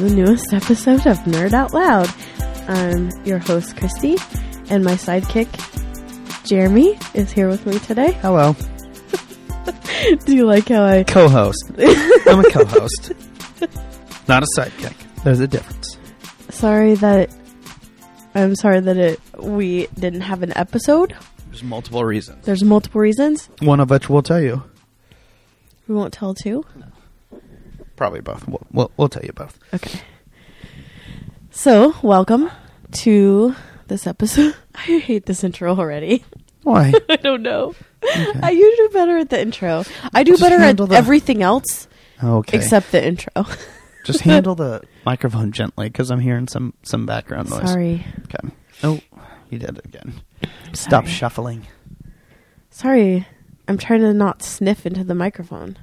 the newest episode of Nerd Out Loud. I'm your host, Christy, and my sidekick, Jeremy, is here with me today. Hello. Do you like how I. Co-host. I'm a co-host. Not a sidekick. There's a difference. Sorry that. I'm sorry that it we didn't have an episode. There's multiple reasons. There's multiple reasons. One of which we'll tell you. We won't tell two. Probably both. We'll, we'll, we'll tell you both. Okay. So, welcome to this episode. I hate this intro already. Why? I don't know. Okay. I usually do better at the intro. I do Just better at the- everything else Okay. except the intro. Just handle the microphone gently because I'm hearing some some background noise. Sorry. Okay. Oh, you did it again. Stop Sorry. shuffling. Sorry. I'm trying to not sniff into the microphone.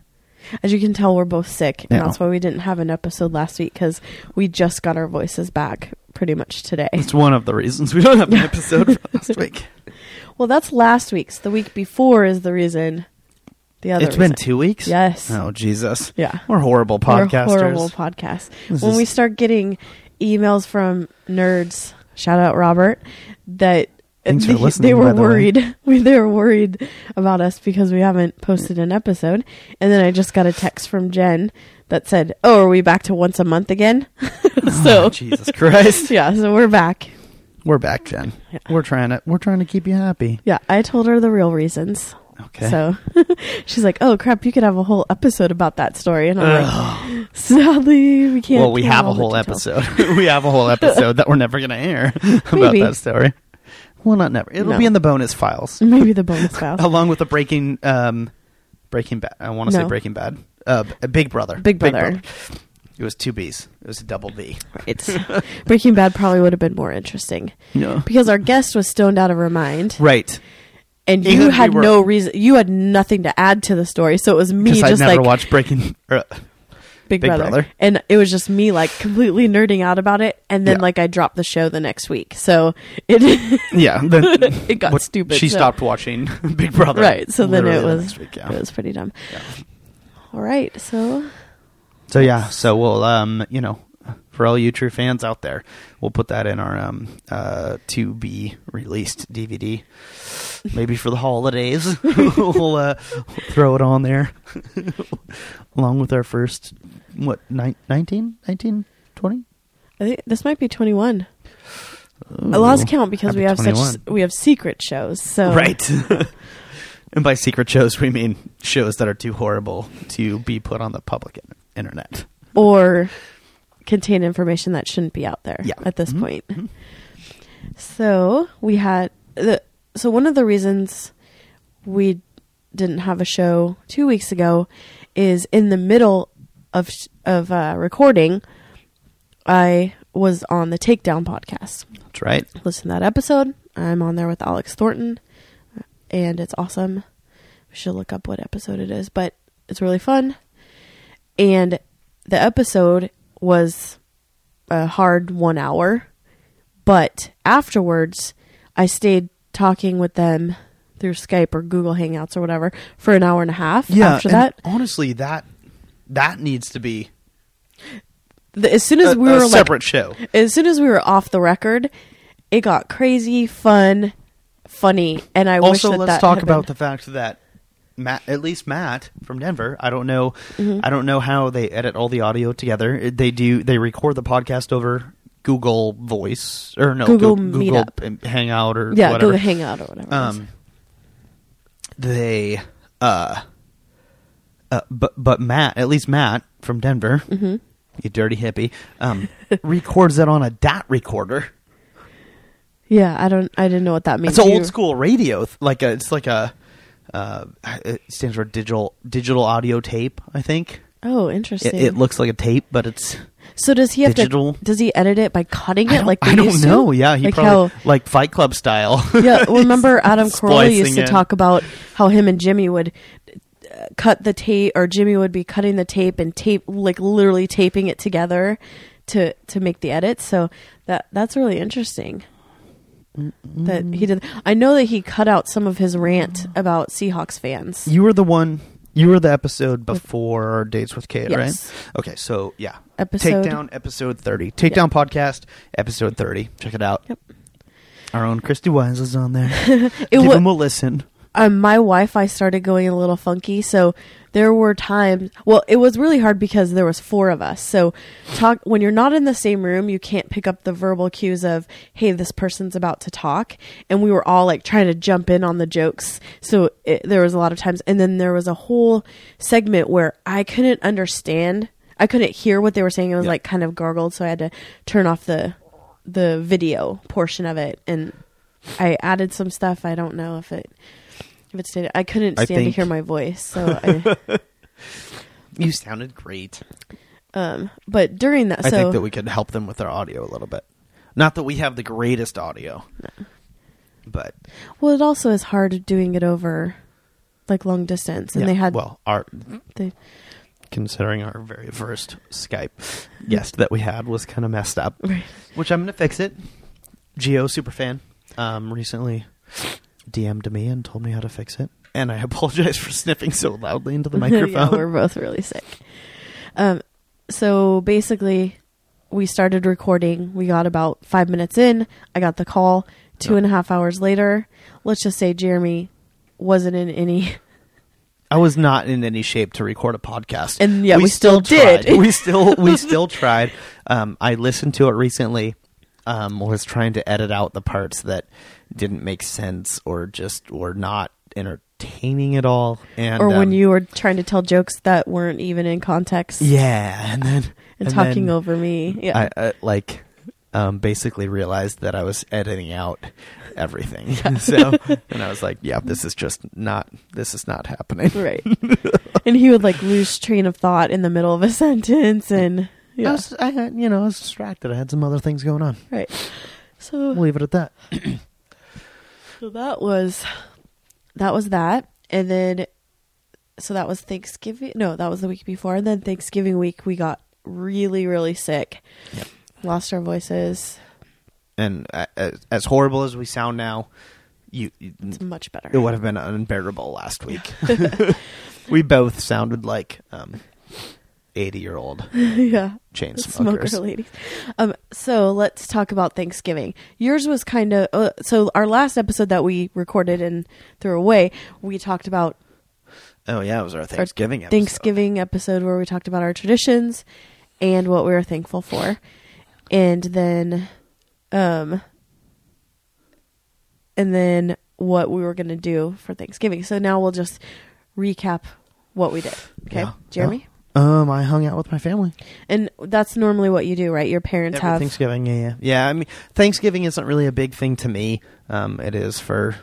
As you can tell, we're both sick, and Yeah. that's why we didn't have an episode last week because we just got our voices back pretty much today. It's one of the reasons we don't have an episode for last week. Well, that's last week's. The week before is the reason. The other. It's been two weeks. Yes. Oh Jesus. Yeah. We're horrible podcasters. We're horrible podcasts. This when we start getting emails from nerds, shout out Robert, that Thanks they, for listening, they were the worried. We, they were worried about us because we haven't posted an episode. And then I just got a text from Jen that said, "Oh, are we back to once a month again?" Oh, so Oh, Jesus Christ. yeah, so we're back. We're back, Jen. Yeah. We're trying to we're trying to keep you happy. Yeah, I told her the real reasons. Okay. So she's like, "Oh crap, you could have a whole episode about that story." And I'm like, "Sadly, we can't." well, we have a whole episode. we have a whole episode that we're never going to air about Maybe. that story. Well, not never. It'll No. be in the bonus files Maybe the bonus file. along with the breaking um Breaking Bad. I want to No. say Breaking Bad. Uh, B- Big Brother. Big Brother. It was two B's. It was a double B. Right. Breaking Bad probably would have been more interesting No. because our guest was stoned out of her mind, Right. and Even you we had were- no reason. You had nothing to add to the story, so it was me Because I just never like watched Breaking. Uh, Big, Big Brother. Brother. and it was just me like completely nerding out about it, and then Yeah. like I dropped the show the next week, so it yeah. Then it got what- stupid. She so- stopped watching Big Brother. right. So then it the was week, yeah. it was pretty dumb. Yeah. All right, so So yeah, so we'll um, you know, for all you true fans out there, we'll put that in our um uh to be released DVD. Maybe for the holidays, we'll uh throw it on there along with our first what nine, 19 19 20 I think this might be twenty one. I lost count because we have Happy such we have secret shows. So right. and by secret shows, we mean shows that are too horrible to be put on the public internet. or contain information that shouldn't be out there Yeah. at this Mhm. point. So we had the so one of the reasons we didn't have a show two weeks ago is in the middle of of uh, recording. I was on the Takedown podcast. That's right. Listen to that episode. I'm on there with Alex Thornton, and it's awesome. We should look up what episode it is, but it's really fun. And the episode was a hard one hour, but afterwards, I stayed talking with them through Skype or Google Hangouts or whatever for an hour and a half. Yeah, after and that, honestly, that that needs to be the, as soon as a, we were like show. as soon as we were off the record, it got crazy, fun, funny, and I wish also, that let's that talk about been- the fact that Matt, at least Matt from Denver, I don't know, Mm-hmm. I don't know how they edit all the audio together. They do, they record the podcast over Google Voice or no Google Go- Meetup. Google Hangout or yeah, whatever. Google Hangout or whatever. um, they, uh, uh, but but Matt, at least Matt from Denver, Mm-hmm. you dirty hippie, um, records that on a DAT recorder. yeah, I don't, I didn't know what that means. It's old school radio. th- Like a, it's like a. Uh, it stands for digital digital audio tape. I think Oh, interesting. it looks like a tape, but it's so does he have digital. to? Does he edit it by cutting it like I don't used to? know. Yeah, he like probably how like Fight Club style. yeah. Remember Adam Carolla used to in. talk about how him and Jimmy would cut the tape, or Jimmy would be cutting the tape and tape, like literally taping it together to to make the edits. So that that's really interesting. That he did. I know that he cut out some of his rant mm-hmm. about Seahawks fans. You were the one. You were the episode before Dates with Kate, Yes. right? Okay, so yeah. Episode- Takedown episode 30. Takedown podcast episode 30. Check it out. Yep. Our own Christy Wise is on there. It Give wa- them a listen. Um, my Wi-Fi started going a little funky, so there were times. Well, it was really hard because there was four of us. So, talk when you're not in the same room, you can't pick up the verbal cues of, "Hey, this person's about to talk," and we were all like trying to jump in on the jokes. So it, there was a lot of times, and then there was a whole segment where I couldn't understand. I couldn't hear what they were saying. It was Yeah. like kind of gargled, so I had to turn off the the video portion of it and I added some stuff. I don't know if it if it stayed. I couldn't I stand to think- hear my voice, so I, You sounded great. um. But during that, I so think that we could help them with their audio a little bit. Not that we have the greatest audio, but well, it also is hard doing it over like long distance, and yeah, they had well, our they, considering our very first Skype guest that we had was kind of messed up, right. which I'm gonna fix it. Geo superfan um, recently DM'd me and told me how to fix it, and I apologize for sniffing so loudly into the yeah, microphone. we're both really sick. Um. So basically, we started recording. We got about five minutes in. I got the call. Two and a half hours later, let's just say Jeremy wasn't in any I was not in any shape to record a podcast, And yeah, we still tried. did. we still we still tried. Um, I listened to it recently. Um, was trying to edit out the parts that didn't make sense or just were not entertaining at all. And or when um, you were trying to tell jokes that weren't even in context. yeah, and then and, and talking then over me. Yeah. I, I like um, basically realized that I was editing out everything. so and I was like, yeah, this is just not this is not happening. right. and he would like lose train of thought in the middle of a sentence and I yeah. was, I had, you know, I was distracted. I had some other things going on. right. So We'll leave it at that. so that was that was that. And then so that was Thanksgiving. No, that was the week before. And then Thanksgiving week we got really really sick. Yep. Lost our voices. And uh, as, as horrible as we sound now, you, you It's much better. it would have been unbearable last week. we both sounded like um, eighty-year-old yeah. chain smokers. smoker ladies. Um, so let's talk about Thanksgiving. Yours was kind of uh, so. Our last episode that we recorded and threw away, we talked about Oh yeah, it was our Thanksgiving episode. Thanksgiving episode where we talked about our traditions and what we were thankful for, and then, um, and then what we were going to do for Thanksgiving. So now we'll just recap what we did. Okay, Yeah. Jeremy. Um, I hung out with my family. And that's normally what you do, right? Your parents Every have Thanksgiving, yeah, yeah, yeah. I mean, Thanksgiving isn't really a big thing to me. Um, it is for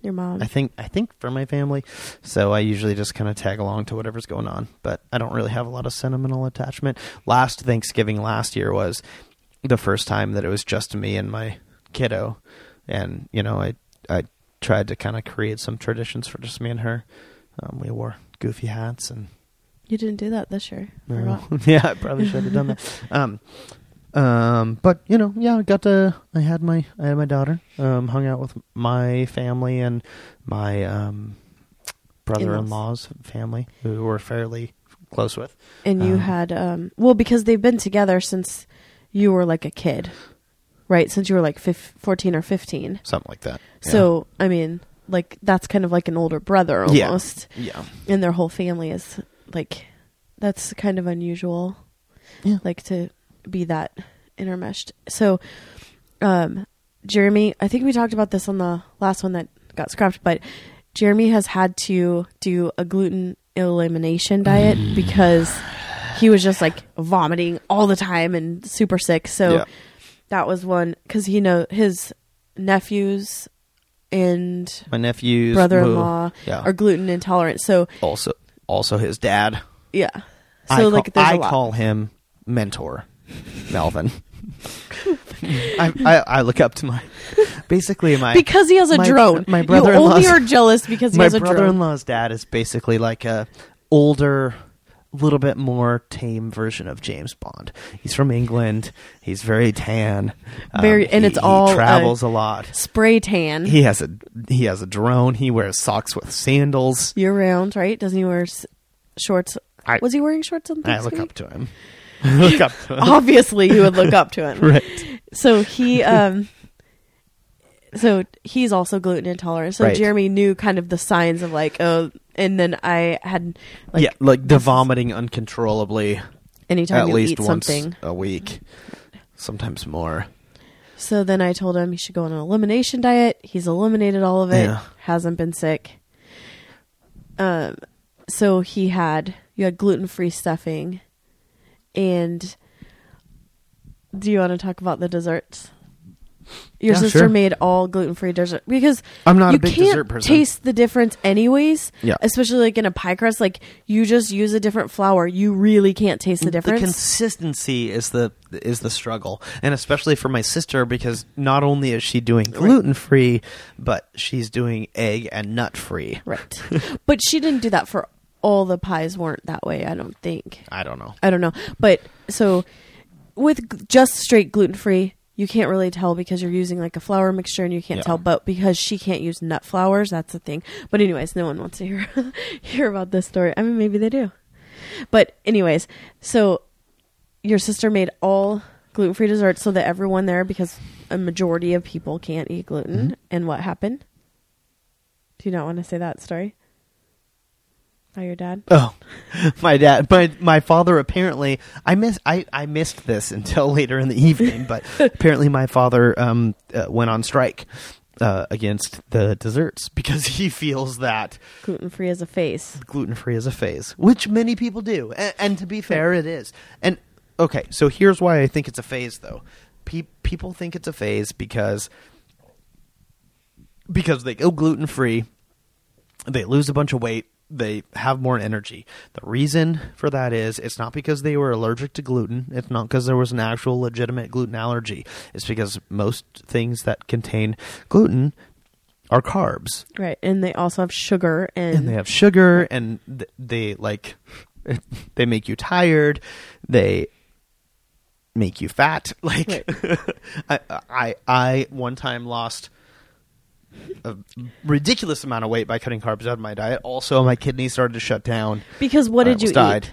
your mom. I think I think for my family. So I usually just kind of tag along to whatever's going on, but I don't really have a lot of sentimental attachment. Last Thanksgiving last year was the first time that it was just me and my kiddo, and you know I I tried to kind of create some traditions for just me and her. Um, we wore goofy hats and You didn't do that this year. no. yeah, I probably should have done that. Um, um, but you know, yeah, I got to. I had my, I had my daughter. Um, hung out with my family and my um, brother-in-law's family, who we're fairly close with. And you Um, had um well because they've been together since you were like a kid. Right? Since you were like fif- 14 or 15. Something like that. Yeah. So, I mean, like that's kind of like an older brother Yeah. almost. yeah, And their whole family is like that's kind of unusual. Yeah. Like to be that intermeshed. So, um Jeremy, I think we talked about this on the last one that got scrapped, but Jeremy has had to do a gluten elimination diet because he was just like vomiting all the time and super sick. So Yeah. that was one because he know his nephews and my nephews, brother-in-law yeah, are gluten intolerant. So also also his dad. yeah, so I call, like there's I lot. call him mentor, Melvin. I, I I look up to my basically my because he has a my- drone. my brother-in-law's- only are jealous because he my has a drone. brother-in-law's dad is basically like a older little bit more tame version of James Bond. He's from England. He's very tan. Um, Very- and he- it's all, he travels a lot. Spray tan He has a he has a drone. He wears socks with sandals. year round, right? Doesn't he wear s- shorts. I- was he wearing shorts on I look up to him. look up to him. Obviously, you would look up to him. right. So he, um, so he's also gluten intolerant. So Right. Jeremy knew kind of the signs of like, oh, and then I had like yeah, like the vomiting uncontrollably anytime at you least eat once something. a week, sometimes more. So then I told him he should go on an elimination diet. He's eliminated all of it. Yeah. Hasn't been sick. Um, so he had you had gluten free stuffing, and do you want to talk about the desserts? Your Yeah, sister sure. made all gluten free dessert because I'm not you a big can't dessert person. taste the difference anyways. Yeah. especially like in a pie crust, like you just use a different flour, you really can't taste the difference. The consistency is the is the struggle, and especially for my sister because not only is she doing gluten free, but she's doing egg and nut free. Right. but she didn't do that for all the pies weren't that way, I don't think. I don't know. I don't know. But so with g- just straight gluten free, you can't really tell because you're using like a flour mixture and you can't Yeah. tell but because she can't use nut flours, that's the thing. But anyways, no one wants to hear hear about this story. I mean maybe they do. But anyways, so your sister made all gluten free desserts so that everyone there because a majority of people can't eat gluten Mhm. and what happened? Do you not want to say that story? By your dad? Oh, my dad, my my father apparently. I miss I I missed this until later in the evening, but apparently my father um uh, went on strike uh, against the desserts because he feels that Gluten free as a face. gluten free is a phase, which many people do, and, and to be fair, it is. And okay, so here's why I think it's a phase, though. Pe- people think it's a phase because because they go gluten free, they lose a bunch of weight, they have more energy. The reason for that is it's not because they were allergic to gluten. It's not because there was an actual legitimate gluten allergy. It's because most things that contain gluten are carbs Right. And they also have sugar and, and they have sugar and th- they like they make you tired they make you fat like I, I i one time lost a ridiculous amount of weight by cutting carbs out of my diet also my kidneys started to shut down because what did you died.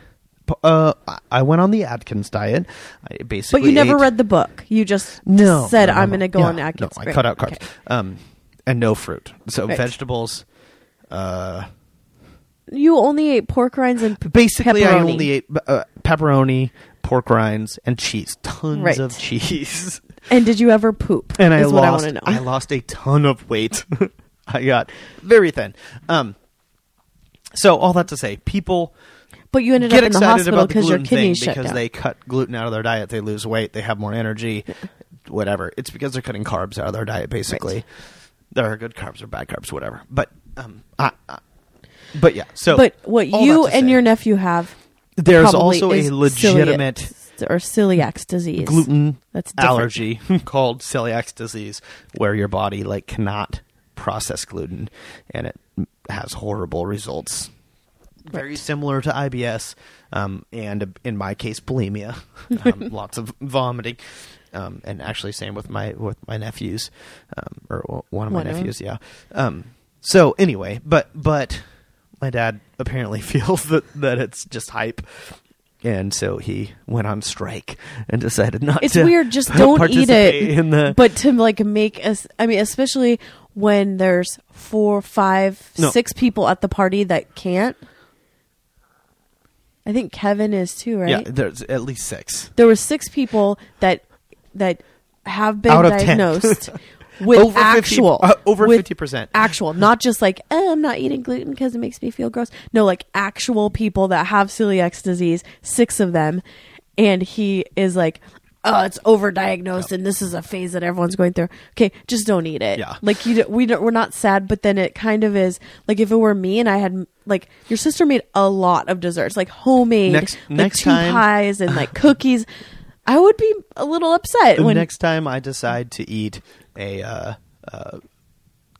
eat? Uh I- went on the atkins diet i basically But you never ate- read the book. You just no said no, no, I'm going to go Yeah, on Atkins. no i Great. cut out carbs Okay. um and no fruit so Right. vegetables uh You only ate pork rinds and p- basically I only ate uh, pepperoni, pork rinds, and cheese. Tons Right. of cheese. And did you ever poop? and I I lost. know. I lost a ton of weight. I got very thin. Um. So all that to say, people but you ended up in the hospital about the because your kidneys shut because down. they cut gluten out of their diet. They lose weight. They have more energy. Whatever. It's because they're cutting carbs out of their diet. Basically, Right. there are good carbs or bad carbs, whatever. But um, I, I, but yeah. So but what you and say, your nephew have there's also a legitimate or celiac disease. gluten That's different. allergy called celiac disease where your body like cannot process gluten and it has horrible results very similar to IBS um, and in my case bulimia um, lots of vomiting um, and actually same with my with my nephews um, or one of my One of 'em. nephews yeah um, so anyway but but my dad apparently feels that that it's just hype and so he went on strike and decided not It's to It's weird. Just don't eat it. in the but to like make us, I mean, especially when there's four, five, No. six people at the party that can't. I think Kevin is too, right? yeah there's at least six There were six people that that have been Out of 10. diagnosed with over 50 actual uh, over with 50% actual, not just like eh, I'm not eating gluten because it makes me feel gross. No, like actual people that have celiac disease, six of them, and he is like. Oh, it's overdiagnosed, and this is a phase that everyone's going through. Okay, just don't eat it. Yeah. like you, we don't, we're not sad, but then it kind of is. Like if it were me and I had like your sister made a lot of desserts, like homemade, Next- like next two time- pies and like cookies. I would be a little upset the when next time I decide to eat a uh, uh,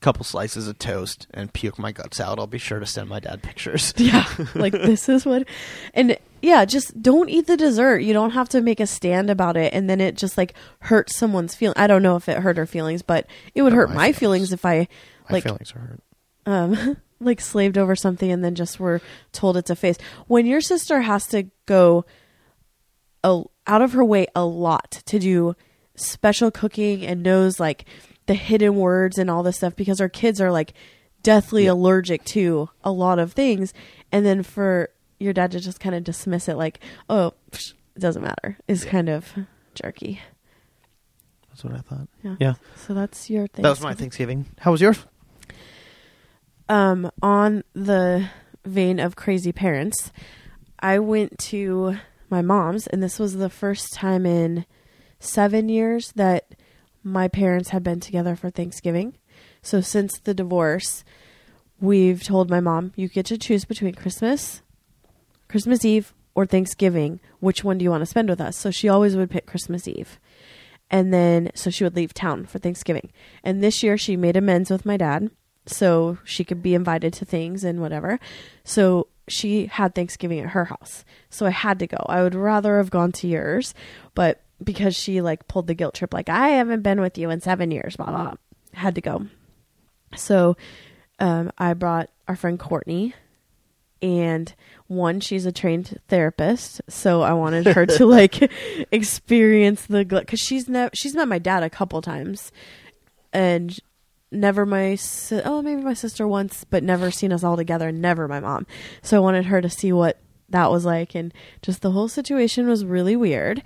couple slices of toast and puke my guts out, I'll be sure to send my dad pictures. yeah like this is what and yeah just don't eat the dessert you don't have to make a stand about it and then it just like hurts someone's feeling i don't know if it hurt her feelings but it would Oh, hurt my my feelings. feelings. if i My like feelings are hurt. um like slaved over something and then just were told it's a face. When your sister has to go a, out of her way a lot to do special cooking and knows like the hidden words and all this stuff because our kids are like deathly Yeah. allergic to a lot of things and then for your dad to just kind of dismiss it like oh psh, it doesn't matter is Yeah. kind of jerky That's what I thought. yeah Yeah. so that's your thing That was my Thanksgiving. How was yours? um on the vein of crazy parents i went to my mom's and this was the first time in seven years that my parents had been together for thanksgiving so since the divorce we've told my mom you get to choose between christmas christmas eve or thanksgiving which one do you want to spend with us so she always would pick christmas eve and then so she would leave town for Thanksgiving. And this year she made amends with my dad so she could be invited to things and whatever. So she had Thanksgiving at her house. So I had to go. I would rather have gone to yours, but because she like pulled the guilt trip like I haven't been with you in 7 years, blah blah. blah. Had to go. So um I brought our friend Courtney and one she's a trained therapist so i wanted her to like experience the because she's never she's met my dad a couple times and never my si- oh maybe my sister once but never seen us all together and never my mom so i wanted her to see what that was like and just the whole situation was really weird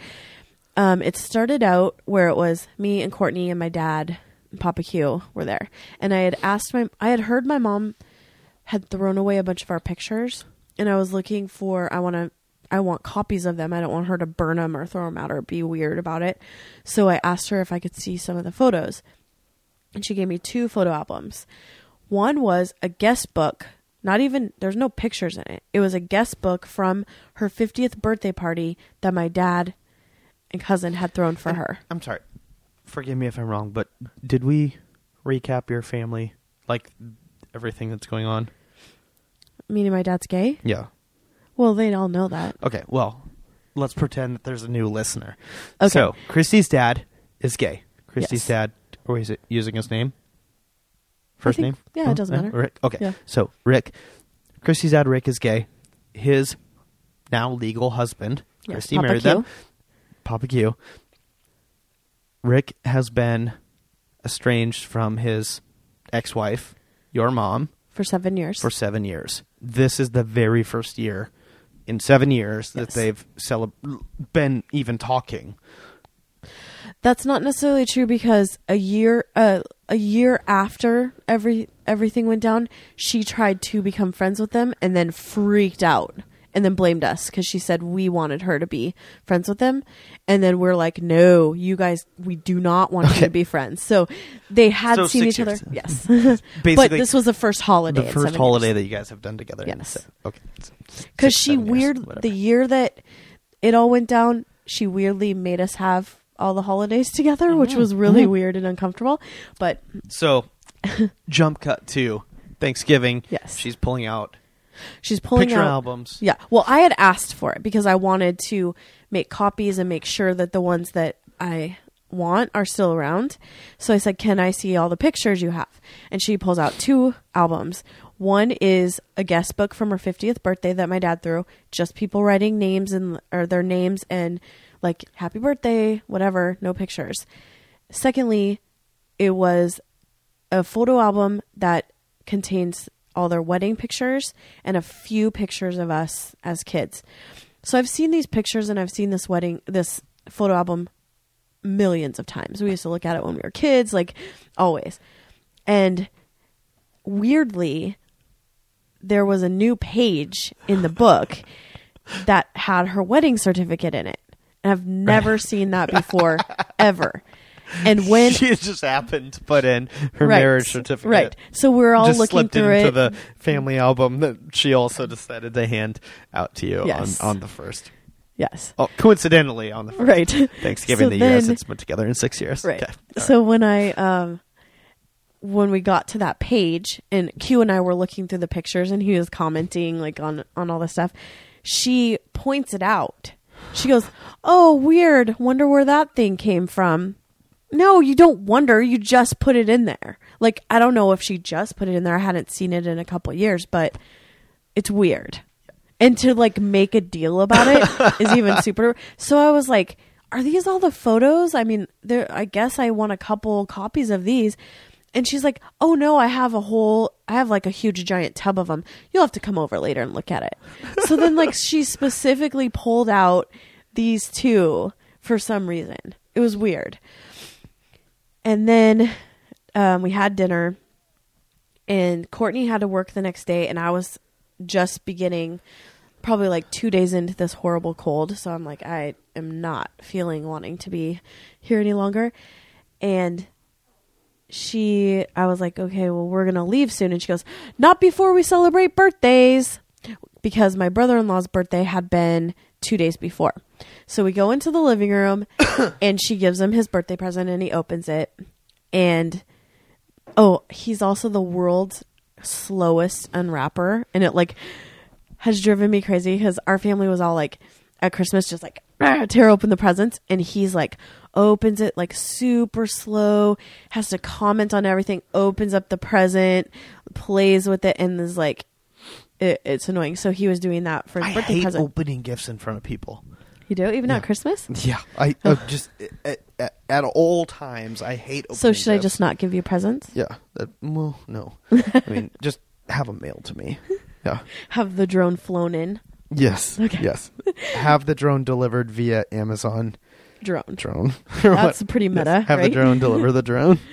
um it started out where it was me and courtney and my dad and papa q were there and i had asked my i had heard my mom had thrown away a bunch of our pictures and I was looking for I want to I want copies of them. I don't want her to burn them or throw them out or be weird about it. So I asked her if I could see some of the photos. And she gave me two photo albums. One was a guest book, not even there's no pictures in it. It was a guest book from her 50th birthday party that my dad and cousin had thrown for her. I'm sorry. Forgive me if I'm wrong, but did we recap your family, like everything that's going on? Meaning my dad's gay? Yeah. Well, they'd all know that. Okay. Well, let's pretend that there's a new listener. Okay. So Christy's dad is gay. Christy's Yes. dad, or is it using his name? First think- name? yeah, it oh, doesn't no? matter. Rick. Okay. Yeah. So Rick, Christy's dad, Rick, is gay. His now legal husband, Christy Papa married Q. them. Papa Q. Rick has been estranged from his ex-wife, your mom, For seven years. for seven years. This is the very first year in seven years that Yes. they've celeb- been even talking. That's not necessarily true because a year uh, a year after every everything went down, she tried to become friends with them and then freaked out and then blamed us because she said we wanted her to be friends with them, and then we're like, no, you guys, we do not want you to be friends. So they had So seen each other, yes, but this was the first holiday, the first holiday years. that you guys have done together. Yes. Okay. Because she seven years, weird the year that it all went down she weirdly made us have all the holidays together which was really Mhm. weird and uncomfortable but So, jump cut to Thanksgiving. Yes. She's pulling out she's pulling picture out albums. yeah. Well i had asked for it because i wanted to make copies and make sure that the ones that i want are still around. So i said can i see all the pictures you have? And she pulls out two albums. One is a guest book from her 50th birthday that my dad threw. Just people writing names and or their names and like happy birthday whatever no pictures. Secondly it was a photo album that contains all their wedding pictures and a few pictures of us as kids. So I've seen these pictures and I've seen this wedding this photo album millions of times. We used to look at it when we were kids, like always. And weirdly, there was a new page in the book that had her wedding certificate in it. And I've never seen that before, ever. And when she just happened to put in her Right. marriage certificate. Right. So we're all just looking slipped through it into it. the family album that she also decided to hand out to you Yes. on, on the first. yes. Oh, coincidentally on the first Right. Thanksgiving So guys then- had spent together in six years. Right. Okay. So when I um when we got to that page and Q and I were looking through the pictures and he was commenting like on on all this stuff, she points it out. She goes, "Oh, weird. Wonder where that thing came from." No, you don't wonder. You just put it in there. Like I don't know if she just put it in there. I hadn't seen it in a couple years, but it's weird. And to like make a deal about it is even super. So I was like, "Are these all the photos?" I mean, there. I guess I want a couple copies of these. And she's like, "Oh no, I have a whole. I have like a huge giant tub of them. You'll have to come over later and look at it." so then, like, she specifically pulled out these two for some reason. It was weird. And then um, we had dinner, and Courtney had to work the next day, and I was just beginning, probably like two days into this horrible cold. So I'm like, I am not feeling wanting to be here any longer. And she, I was like, okay, well, we're going to leave soon. And she goes, not before we celebrate birthdays. Because my brother in law's birthday had been two days before. So we go into the living room and she gives him his birthday present and he opens it. And oh, he's also the world's slowest unwrapper. And it like has driven me crazy because our family was all like at Christmas just like "Ah," tear open the presents. And he's like opens it like super slow, has to comment on everything, opens up the present, plays with it, and is like, it, it's annoying. So he was doing that for his I birthday hate present. opening gifts in front of people. You do even Yeah. at Christmas. Yeah, I uh, just at, at, at all times I hate. So should I just not give you presents? Yeah. That, well, no. I mean, just have them mailed to me. Yeah. Have the drone flown in? Yes. Okay. Yes. have the drone delivered via Amazon Drone. drone. That's pretty meta, Yes, Have right? the drone deliver the drone.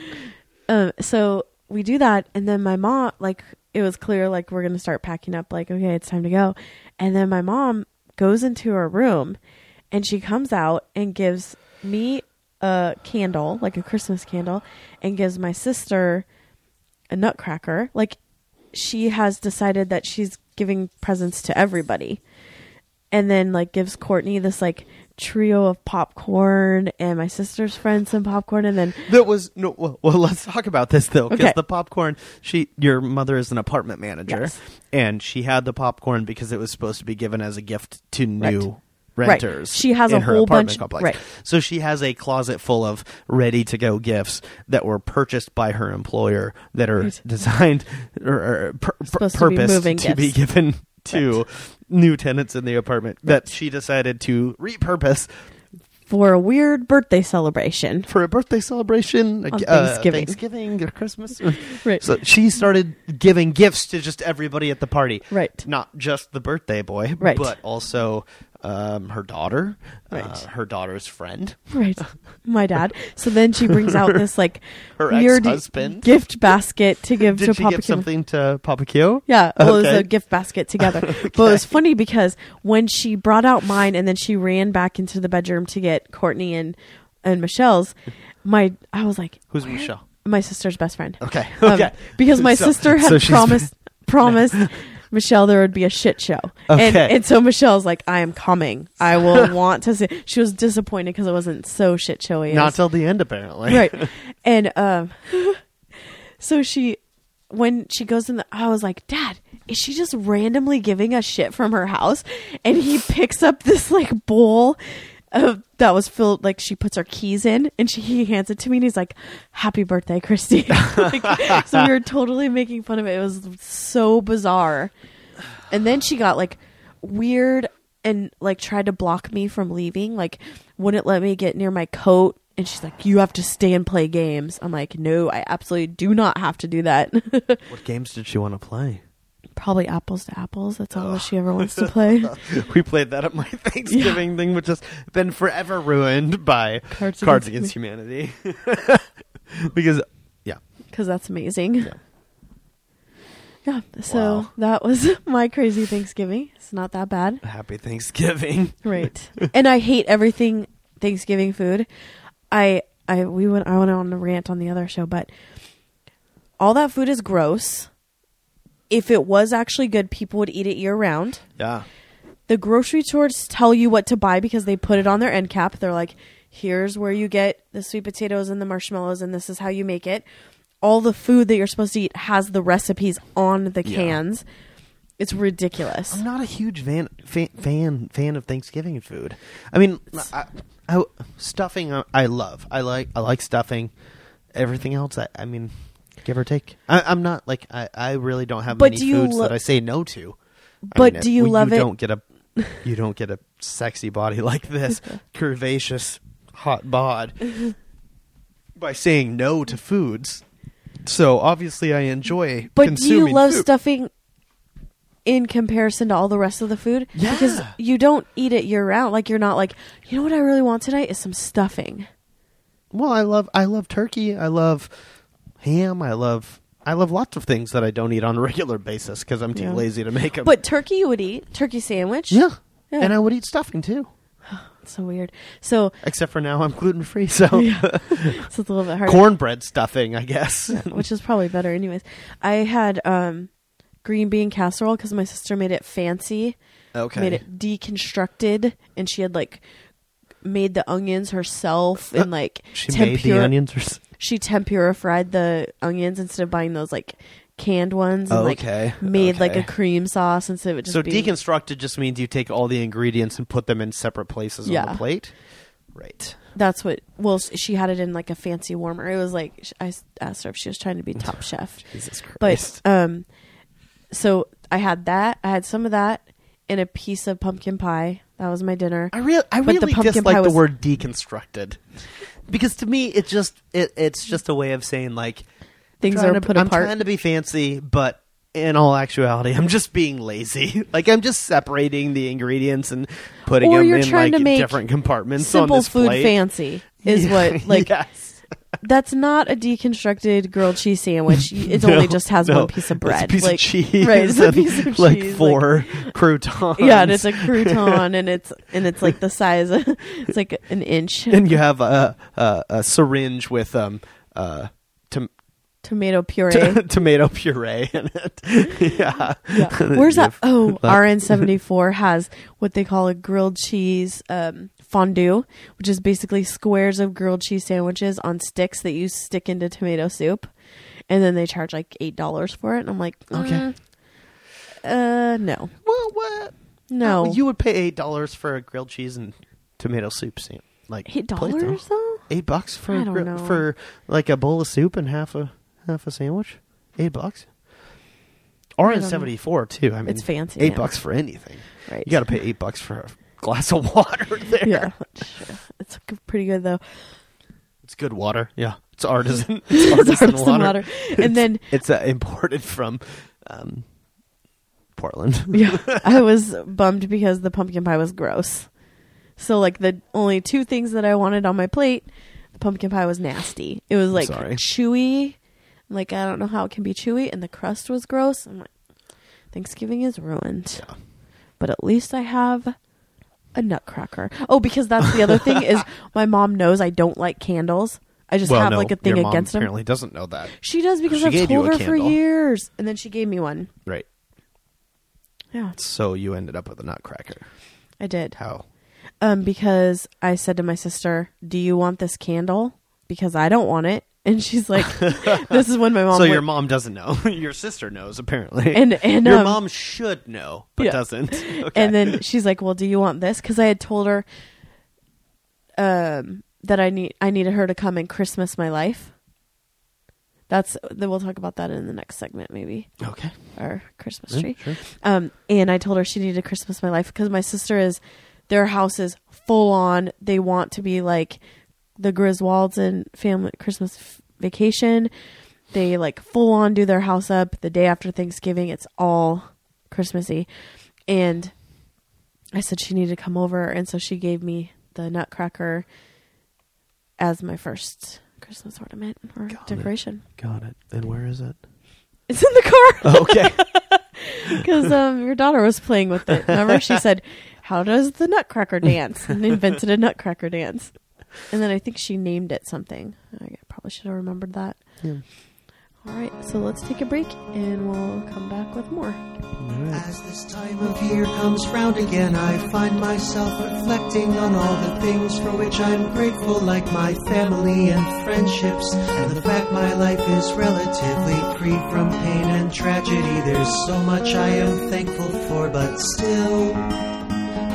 Um, so we do that, and then my mom, like, it was clear, like, we're gonna start packing up, like, okay, it's time to go. And then my mom goes into her room, and she comes out and gives me a candle, like a Christmas candle, and gives my sister a nutcracker. Like, she has decided that she's giving presents to everybody. And then, like, gives Courtney this, like, trio of popcorn, and my sister's friend some popcorn, and then That was no. Well, well let's talk about this though, because Okay. the popcorn. She, your mother is an apartment manager, Yes. and she had the popcorn because it was supposed to be given as a gift to new Right. Renters. She has a whole apartment bunch- complex. right. So she has a closet full of ready to go gifts that were purchased by her employer that are Right. designed or, or pur- pur- Supposed to be purposed to be given to new tenants in the apartment that she decided to repurpose for a weird birthday celebration. for a birthday celebration, On uh, Thanksgiving. Thanksgiving or Christmas. Right. So she started giving gifts to just everybody at the party. Right. Not just the birthday boy, Right. but also um, her daughter, uh, her daughter's friend, Right. My dad. So then she brings out this like her weird ex-husband. gift basket to give Did to she Papa give Kim. something to Papa Q? Yeah, well, it was a gift basket together. But it was funny because when she brought out mine and then she ran back into the bedroom to get Courtney and and Michelle's, my I was like, Who's "Where-" Michelle? My sister's best friend. Okay. Um, Okay. because my So- sister had so promised promised Michelle there would be a shit show. And, Okay. and so Michelle's like, I am coming. I will want to see. She was disappointed because it wasn't so shit showy. Not till the end, apparently. right. And um, so she, when she goes in the, I was like, Dad, is she just randomly giving us shit from her house? And he picks up this like bowl of that was filled, like she puts her keys in, and she he hands it to me, and he's like, "Happy birthday, Christy." Like, so we were totally making fun of it. It was so bizarre. And then she got like weird and like tried to block me from leaving, like wouldn't let me get near my coat. And she's like, "You have to stay and play games." I'm like, "No, I absolutely do not have to do that." What games did she want to play? Probably apples to apples. That's all she ever wants to play. we played that at my Thanksgiving thing, which has been forever ruined by Cards Cards, Against Against, Humanity. because, yeah, because that's amazing. Yeah. Yeah. So Wow. that was my crazy Thanksgiving. It's not that bad, happy Thanksgiving. right? and I hate everything Thanksgiving food. I I we went I went on a rant on the other show, but all that food is gross. If it was actually good, people would eat it year round. Yeah. the grocery stores tell you what to buy because they put it on their end cap. They're like, here's where you get the sweet potatoes and the marshmallows, and this is how you make it. All the food that you're supposed to eat has the recipes on the Yeah. cans. It's ridiculous. I'm not a huge fan fan fan, fan of Thanksgiving food. I mean, I, I, stuffing I, I love. I like I like stuffing. Everything else, I, I mean, give or take. I, I'm not like I, I really don't have But many do you foods lo- that I say no to. I But mean, do you well, love you it- Don't get a you don't get a sexy body like this, curvaceous hot bod by saying no to foods. So obviously, I enjoy. But do you love food. stuffing in comparison to all the rest of the food? Yeah. Because you don't eat it year round. Like you're not like, you know what I really want tonight is some stuffing. Well, I love I love turkey. I love ham. I love I love lots of things that I don't eat on a regular basis because I'm too Yeah. lazy to make them. But turkey you would eat. Turkey sandwich. yeah. Yeah. and I would eat stuffing too. It's so weird. So Except for now, I'm gluten free, so it's a little bit harder. cornbread stuffing, I guess. which is probably better anyways. I had um green bean casserole because my sister made it fancy, okay, made it deconstructed, and she had like made the onions herself and like she made the tempura- onions. Or, s- She tempura fried the onions instead of buying those like canned ones, and Oh, like okay, made like a cream sauce instead of it just so being deconstructed just means you take all the ingredients and put them in separate places on the plate. Right. That's what. Well, she had it in like a fancy warmer. It was like i asked her if she was trying to be top chef. Jesus christ But um, so I had that. I had some of that and a piece of pumpkin pie. That was my dinner. I really, I But the really pumpkin dislike pie the word deconstructed because to me, it just it, it's just a way of saying like Things are to- put apart. I'm apart. trying to be fancy, but in all actuality, I'm just being lazy. like I'm just separating the ingredients and putting Or them in like different compartments on Simple this food plate. fancy is Yeah, what like. yes. That's not a deconstructed grilled cheese sandwich. It No, only just has no. one piece of It's bread. a piece like, of cheese, right? It's a and, piece of like cheese, four croutons. yeah, and it's a crouton, and it's and it's like the size. Of, it's like an inch. and you have a, a, a syringe with um uh tom- Tomato puree. tomato puree in it. yeah. Yeah. Where's that? Oh, RN74 has what they call a grilled cheese um, fondue, which is basically squares of grilled cheese sandwiches on sticks that you stick into tomato soup. And then they charge like $8 for it. And I'm like, Okay. mm, uh, no. Well, what? No. Oh, you would pay eight dollars for a grilled cheese and tomato soup. Sam. Like $8 plate, though. though? Eight bucks for I a don't gri- know. for like a bowl of soup and half a half a sandwich. Eight bucks. Or in don't seventy four too. I mean, It's fancy, Eight yeah. bucks for anything. Right. You got to pay eight bucks for a glass of water. There. Yeah. Sure. It's pretty good though. It's good water. Yeah, it's artisan. It's artisan, Artisan water. water. And then It's uh, imported from um, Portland. yeah, I was bummed because the pumpkin pie was gross. So like the only two things that I wanted on my plate, the pumpkin pie was nasty. It was like chewy. Like I don't know how it can be chewy, and the crust was gross. I'm like, Thanksgiving is ruined. Yeah. But at least I have a nutcracker. Oh, because that's the other thing is my mom knows I don't like candles. I just well, have no, like a thing your mom against them. apparently doesn't know that. She does because She I've gave you told a her for candle. years, and then she gave me one. Right. Yeah, So you ended up with a nutcracker. I did. How? Um, because I said to my sister, "Do you want this candle?" Because I don't want it, and she's like, "This is when my mom." so your mom doesn't know. your sister knows apparently. and and your um, mom should know, but yeah. doesn't. Okay. and then she's like, "Well, do you want this?" Because I had told her, um, that I need I needed her to come and Christmas my life. That's then we'll talk about that in the next segment, maybe okay. our Christmas Yeah, tree. sure. Um, and I told her she needed to Christmas my life because my sister is, their house is full on. They want to be like the Griswolds and family Christmas f- vacation. They like full on do their house up the day after Thanksgiving. It's all Christmassy, and I said she needed to come over, and so she gave me the Nutcracker as my first Christmas ornament or Got it. decoration. Got it. And where is it? It's in the car. okay. because um, your daughter was playing with it. Remember, she said, "How does the Nutcracker dance?" and invented a Nutcracker dance. And then I think she named it something. I probably should have remembered that. Yeah. All right, so let's take a break, and we'll come back with more. All right. As this time time of year comes round again, I find myself reflecting on all the things for which I'm grateful, like my family and friendships, and the fact my life is relatively free from pain and tragedy. There's so much I am thankful for, but still.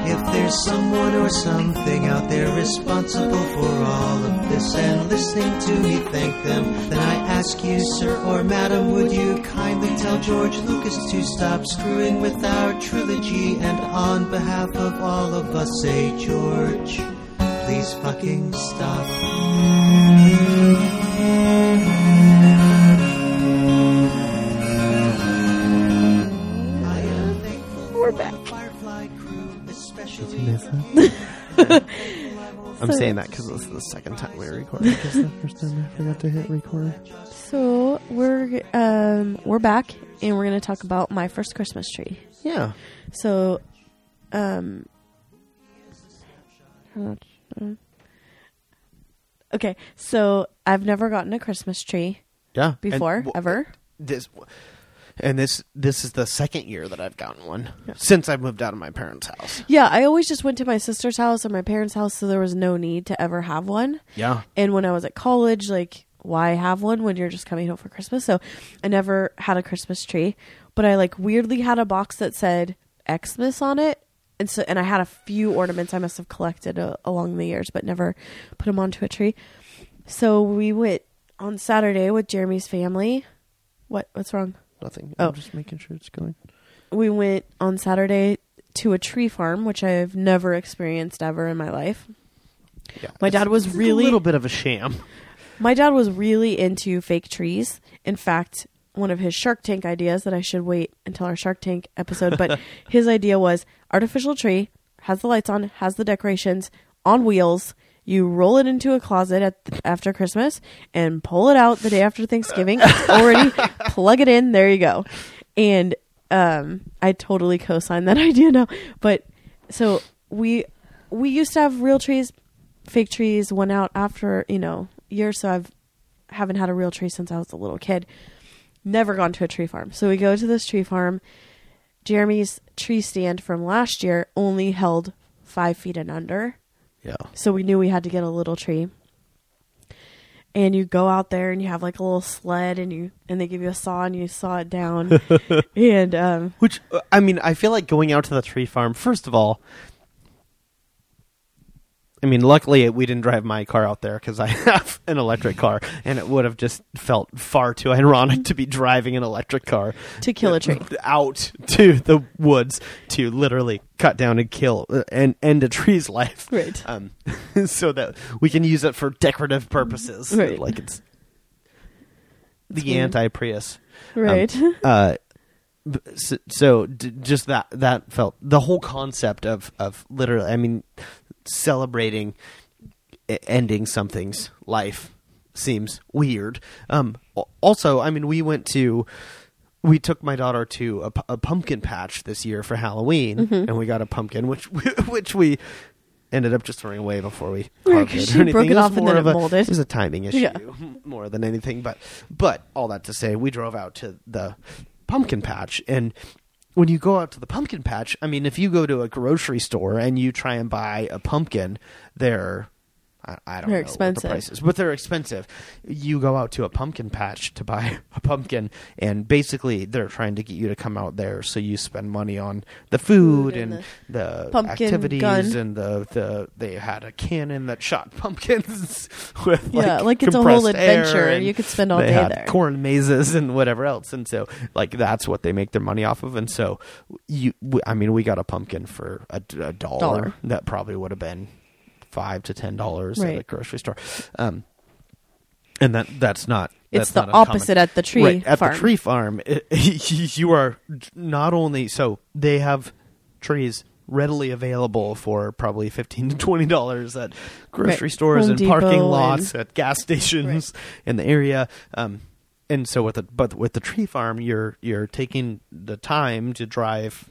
If there's someone or something out there responsible for all of this and listening to me thank them, then I ask you, sir or madam, would you kindly tell George Lucas to stop screwing with our trilogy and on behalf of all of us say, George, please fucking stop. We're back. The Firefly crew, especially I'm saying that because this is the second time we recorded. Because the first time I forgot to hit record. So we're um we're back and we're gonna talk about my first Christmas tree. Yeah. So, um, how much, um, okay. So I've never gotten a Christmas tree Yeah. And before w- ever. This and this this is the second year that I've gotten one since I moved out of my parents' house. Yeah, I always just went to my sister's house or my parents' house, so there was no need to ever have one. Yeah. And when I was at college, like, why have one when you're just coming home for Christmas? So I never had a Christmas tree, but I like weirdly had a box that said Xmas on it. And so, and I had a few ornaments I must have collected uh, along the years, but never put them onto a tree. So we went on Saturday with Jeremy's family. What? What's wrong? Nothing. Oh. I'm just making sure it's going. We went on Saturday to a tree farm, which I've never experienced ever in my life. Yeah. My dad was really- a little bit of a sham. My dad was really into fake trees. In fact, one of his Shark Tank ideas that I should wait until our Shark Tank episode, but his idea was artificial tree, has the lights on, has the decorations on wheels. You roll it into a closet at after Christmas and pull it out the day after Thanksgiving. It's already plug it in. There you go. And um, I totally co-signed that idea now. But so we we used to have real trees, fake trees went out after you know years. So I've haven't had a real tree since I was a little kid. Never gone to a tree farm. So we go to this tree farm. Jeremy's tree stand from last year only held five feet and under. Yeah. So we knew we had to get a little tree. And you go out there and you have like a little sled and you and they give you a saw and you saw it down. and um Which uh, I mean, I feel like going out to the tree farm. First of all, I mean, luckily we didn't drive my car out there because I have an electric car, and it would have just felt far too ironic to be driving an electric car to kill a tree. out to the woods to literally cut down and kill uh, and end a tree's life, Right. Um, so that we can use it for decorative purposes, Right. Like it's the anti Prius, Right. uh, b- so, so d- just that that felt the whole concept of of literally i mean celebrating ending something's life seems weird um also i mean we went to we took my daughter to a, a pumpkin patch this year for halloween Mm-hmm. and we got a pumpkin which which we ended up just throwing away before we carved it or anything. broke it was off and then of it a- molded. it was a timing issue Yeah. more than anything but but all that to say we drove out to the pumpkin patch. And when you go out to the pumpkin patch i mean if you go to a grocery store and you try and buy a pumpkin they're I, I don't They're know expensive. what the price is, but they're expensive. You go out to a pumpkin patch to buy a pumpkin, and basically they're trying to get you to come out there, so you spend money on the food, Food and and, the, pumpkin activities gun. and the, the they had a cannon that shot pumpkins with Yeah, like, like it's a whole adventure. and You could spend all day there. corn mazes and whatever else, and so like that's what they make their money off of. And so you, I mean, we got a pumpkin for a, a dollar. Dollar. That probably would have been five to ten dollars at a grocery store. Um, and that that's not. It's that's the not opposite at the tree right, at farm. the tree farm. it- you are not only so they have trees readily available for probably fifteen to twenty dollars at grocery Right. stores Home and parking lots and- at gas stations in the area. Um, and so with the but with the tree farm, you're you're taking the time to drive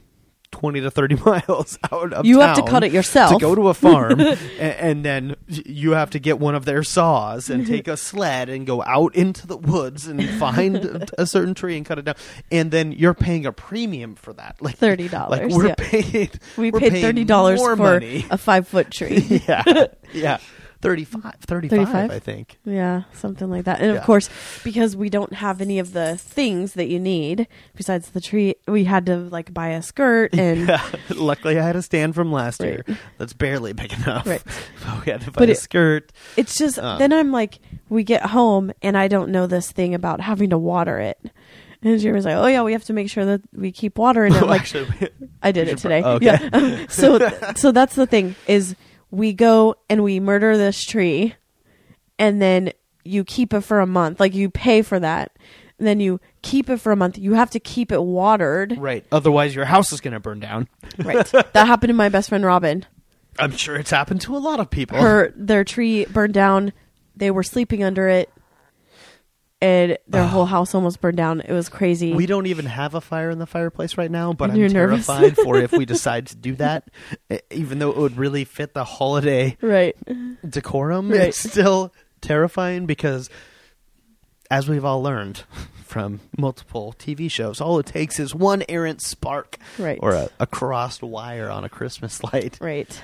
twenty to thirty miles out of You have to cut it yourself. to go to a farm, and, and then you have to get one of their saws and take a sled and go out into the woods and find a- certain tree and cut it down, and then you're paying a premium for that, like $30, Like we're yeah. paid, we we're paid thirty dollars for money. a five foot tree. yeah, yeah, 35, 35, 35? I think. Yeah, something like that. And Yeah. of course, because we don't have any of the things that you need besides the tree, we had to like buy a skirt and Yeah. Luckily, I had a stand from last Right. year that's barely big enough. Right. But we had to buy But a it- skirt. it's just Uh. then I'm like, we get home and I don't know this thing about having to water it. And Jeremy's like, "Oh yeah, we have to make sure that we keep watering it." Like actually, I did it today. pro- okay. Yeah. so so that's the thing is we go and we murder this tree, and then you keep it for a month. Like you pay for that, and then you keep it for a month. You have to keep it watered. right. Otherwise, your house is going to burn down. Right. that happened to my best friend Robin. I'm sure it's happened to a lot of people. Her their tree burned down. They were sleeping under it, and their whole house almost burned down. It was crazy. we don't even have a fire in the fireplace right now, but I'm nervous. terrified for if we decide to do that. Even though it would really fit the holiday right. decorum, Right. it's still terrifying because, as we've all learned from multiple TV shows, all it takes is one errant spark Right. or a, a crossed wire on a Christmas light, Right.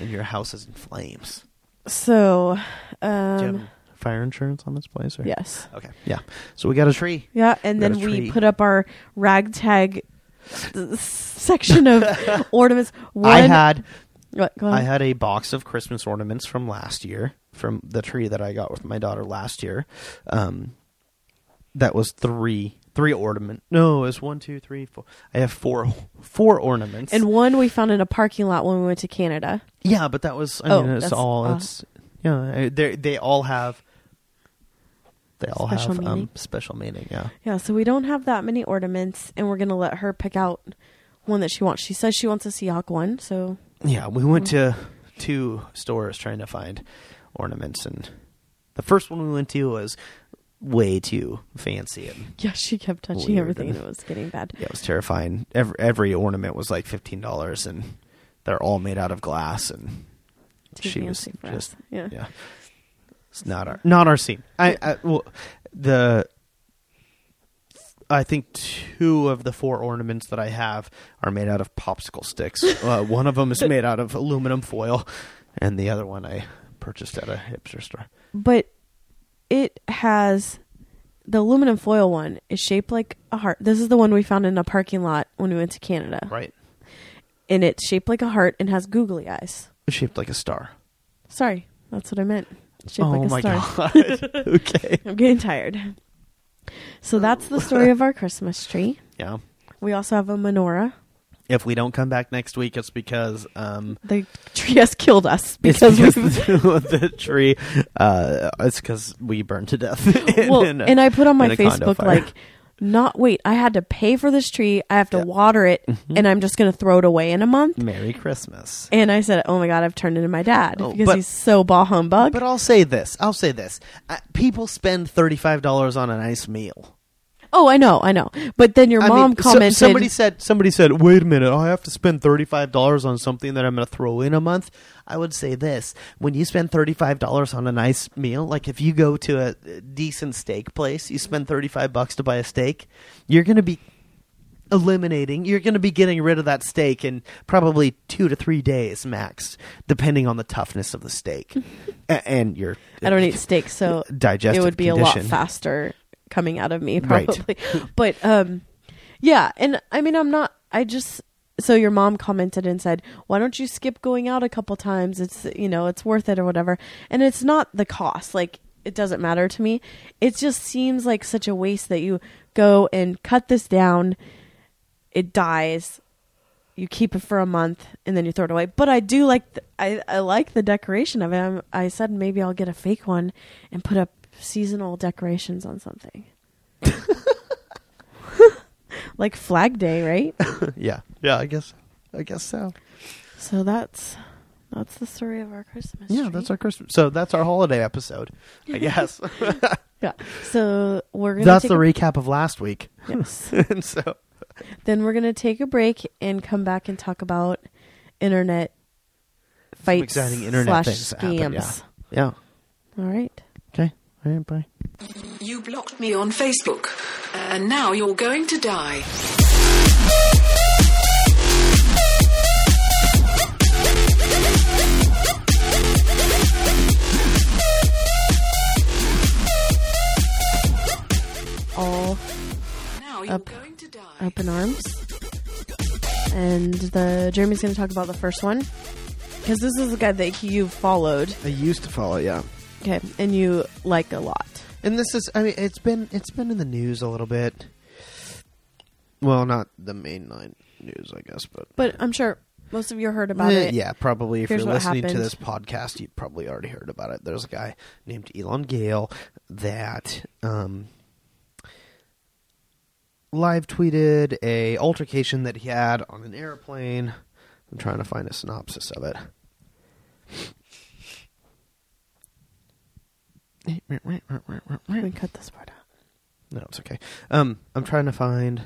and your house is in flames. So, Do you have um, fire insurance on this place? Or? yes. Okay. Yeah. So we got a tree. Yeah, and We got then a we tree. put up our ragtag s- section of ornaments. One, I had What, go I had a box of Christmas ornaments from last year, from the tree that I got with my daughter last year. Um, that was three three ornament. No, it was one, two, three, four. I have four four ornaments. and one we found in a parking lot when we went to Canada. yeah, but that was I Oh, mean it's that's- all uh, it's yeah they they all have they all Special have um, meaning? special meaning. Yeah. Yeah, so we don't have that many ornaments, and we're gonna let her pick out one that she wants. She says she wants a Seahawk one, so Yeah, we went to two stores trying to find ornaments, and the first one we went to was way too fancy, and yeah, she kept touching Weird. everything, and it was getting bad. yeah, it was terrifying. Every every ornament was like fifteen dollars, and they're all made out of glass, and Too she was just us. Yeah. yeah, it's not our not our scene. I, I well the. I think two of the four ornaments that I have are made out of popsicle sticks. uh, one of them is made out of aluminum foil, and the other one I purchased at a hipster store. But it has the aluminum foil one is shaped like a heart. This is the one we found in a parking lot when we went to Canada, Right, and it's shaped like a heart and has googly eyes. it's shaped like a star. Sorry, that's what I meant. Shaped oh like a my star. god! okay, I'm getting tired. So that's the story of our Christmas tree. yeah. We also have a menorah. If we don't come back next week, it's because um, The tree has killed us because because the, tree. Uh, it's because we burned to death. in- well, in a- and I put on my Facebook like, not wait. I had to pay for this tree. I have to. Mm-hmm. water it, and I'm just going to throw it away in a month. Merry Christmas. And I said, "Oh my god, I've turned into my dad Oh, because but- he's so bah humbug." But I'll say this. I'll say this. Uh, people spend thirty five dollars on a nice meal. Oh, I know, I know. But then your I mom mean, so- commented, somebody said. Somebody said, "Wait a minute! I have to spend thirty five dollars on something that I'm going to throw in a month." I would say this: when you spend thirty five dollars on a nice meal, like if you go to a decent steak place, you spend thirty five bucks to buy a steak, you're going to be eliminating. You're going to be getting rid of that steak in probably two to three days max, depending on the toughness of the steak A- and your. "I don't eat steak, so digestive it would be a lot condition. faster coming out of me Right. probably." but um, yeah, and I mean, I'm not. I just so your mom commented and said, "Why don't you skip going out a couple times? It's you know it's worth it or whatever." And it's not the cost. Like it doesn't matter to me. It just seems like such a waste that you go and cut this down. It dies. You keep it for a month and then you throw it away. But I do like the, I I like the decoration of it. I'm, I said maybe I'll get a fake one and put up seasonal decorations on something. like Flag Day, right? yeah, yeah. I guess. I guess so. So that's that's the story of our Christmas. Yeah, tree. that's our Christmas. So that's our holiday episode, I guess. yeah. So we're gonna. that's take the recap of last week. Yes. and so Then we're gonna take a break and come back and talk about internet fights exciting internet slash things scams. happen, yeah. Yeah. All right. Okay. All right. Bye. You blocked me on Facebook, and now you're going to die. All Now you're Up. going to die. up in arms. And the Jeremy's going to talk about the first one because this is the guy that you followed, I used to follow. Yeah. Okay, and you like a lot. And this is, I mean, it's been it's been in the news a little bit. Well, not the main line news, I guess, but But I'm sure most of you heard about Eh, it. Yeah, probably. If Here's you're what listening to happened. this podcast, you've probably already heard about it. There's a guy named Elon Gale that um, live tweeted a altercation that he had on an airplane. I'm trying to find a synopsis of it. Let me cut this part out. No, it's okay. Um, I'm trying to find.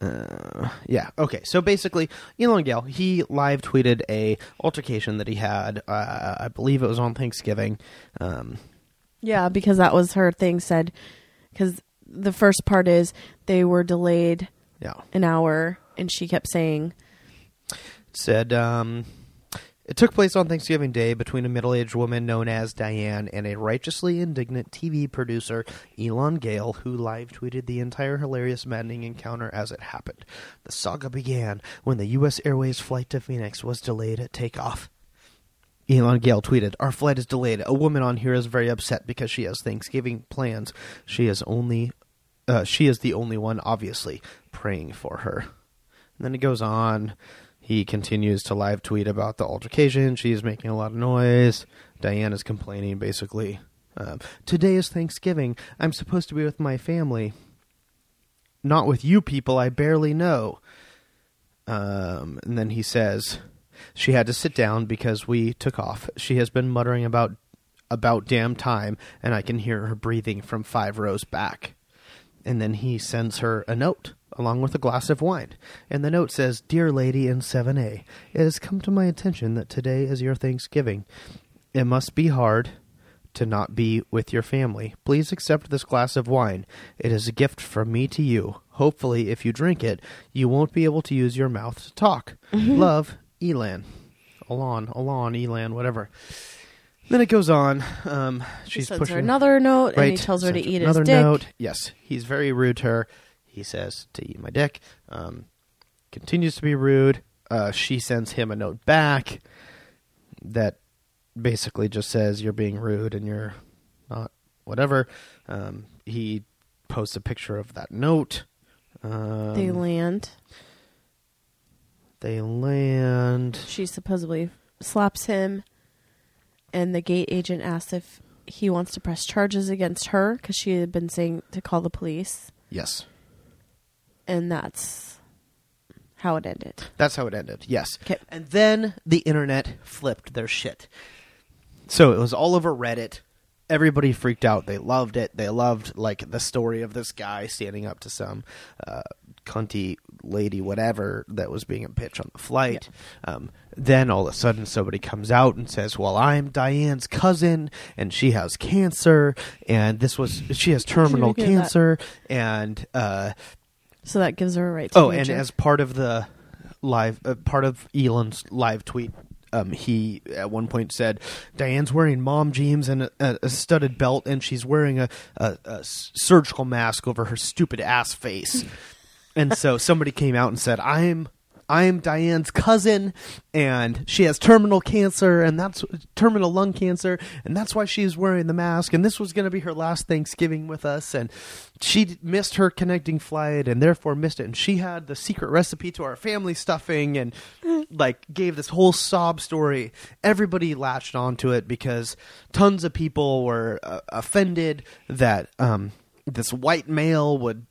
Uh, yeah. Okay. So basically, Elon Gale he live tweeted a altercation that he had. Uh, I believe it was on Thanksgiving. Um, Yeah, because that was her thing said. Because the first part is they were delayed yeah. an hour, and she kept saying, Said um, it took place on Thanksgiving Day between a middle-aged woman known as Diane and a righteously indignant TV producer, Elon Gale, who live tweeted the entire hilarious, maddening encounter as it happened. The saga began when the U.S. Airways flight to Phoenix was delayed at takeoff. Elon Gale tweeted, Our flight is delayed. A woman on here is very upset because she has Thanksgiving plans. She is only uh, she is the only one, obviously, praying for her. And then it goes on. He continues to live tweet about the altercation. She's making a lot of noise. Diane is complaining, basically. Um, Today is Thanksgiving. I'm supposed to be with my family. Not with you people I barely know. Um, and then he says she had to sit down because we took off. She has been muttering about about damn time, and I can hear her breathing from five rows back. And then he sends her a note along with a glass of wine. And the note says, Dear lady in 7A, it has come to my attention that today is your Thanksgiving. It must be hard to not be with your family. Please accept this glass of wine. It is a gift from me to you. Hopefully, if you drink it, you won't be able to use your mouth to talk. Love, Elan. Elan, Elan, Elan, whatever. Then it goes on. Um, She she's sends pushing her another note, and he tells her to eat his dick. note. Yes, he's very rude to her. He says to eat my dick. Um, continues to be rude. Uh, she sends him a note back that basically just says you're being rude and you're not whatever. Um, he posts a picture of that note. Um, They land. they land. She supposedly slaps him, and the gate agent asks if he wants to press charges against her because she had been saying to call the police, Yes, and that's how it ended. That's how it ended. Yes. 'Kay. And then the internet flipped their shit. So it was all over Reddit. Everybody freaked out. They loved it. They loved like the story of this guy standing up to some uh, cunty lady, whatever, that was being a bitch on the flight. Um, then all of a sudden, somebody comes out and says, "Well, I'm Diane's cousin, and she has cancer, and this was she has terminal hear that? cancer, and." Uh, So that gives her a right to Oh, and as part of the live, uh, part of Elon's live tweet, um, he at one point said, "Diane's wearing mom jeans and a, a studded belt, and she's wearing a surgical mask over her stupid ass face." and so somebody came out and said, "I'm." I'm Diane's cousin, and she has terminal cancer, and that's terminal lung cancer, and that's why she's wearing the mask. And this was going to be her last Thanksgiving with us, and she missed her connecting flight, and therefore missed it. And she had the secret recipe to our family stuffing, and like gave this whole sob story. Everybody latched onto it because tons of people were uh, offended that um, this white male would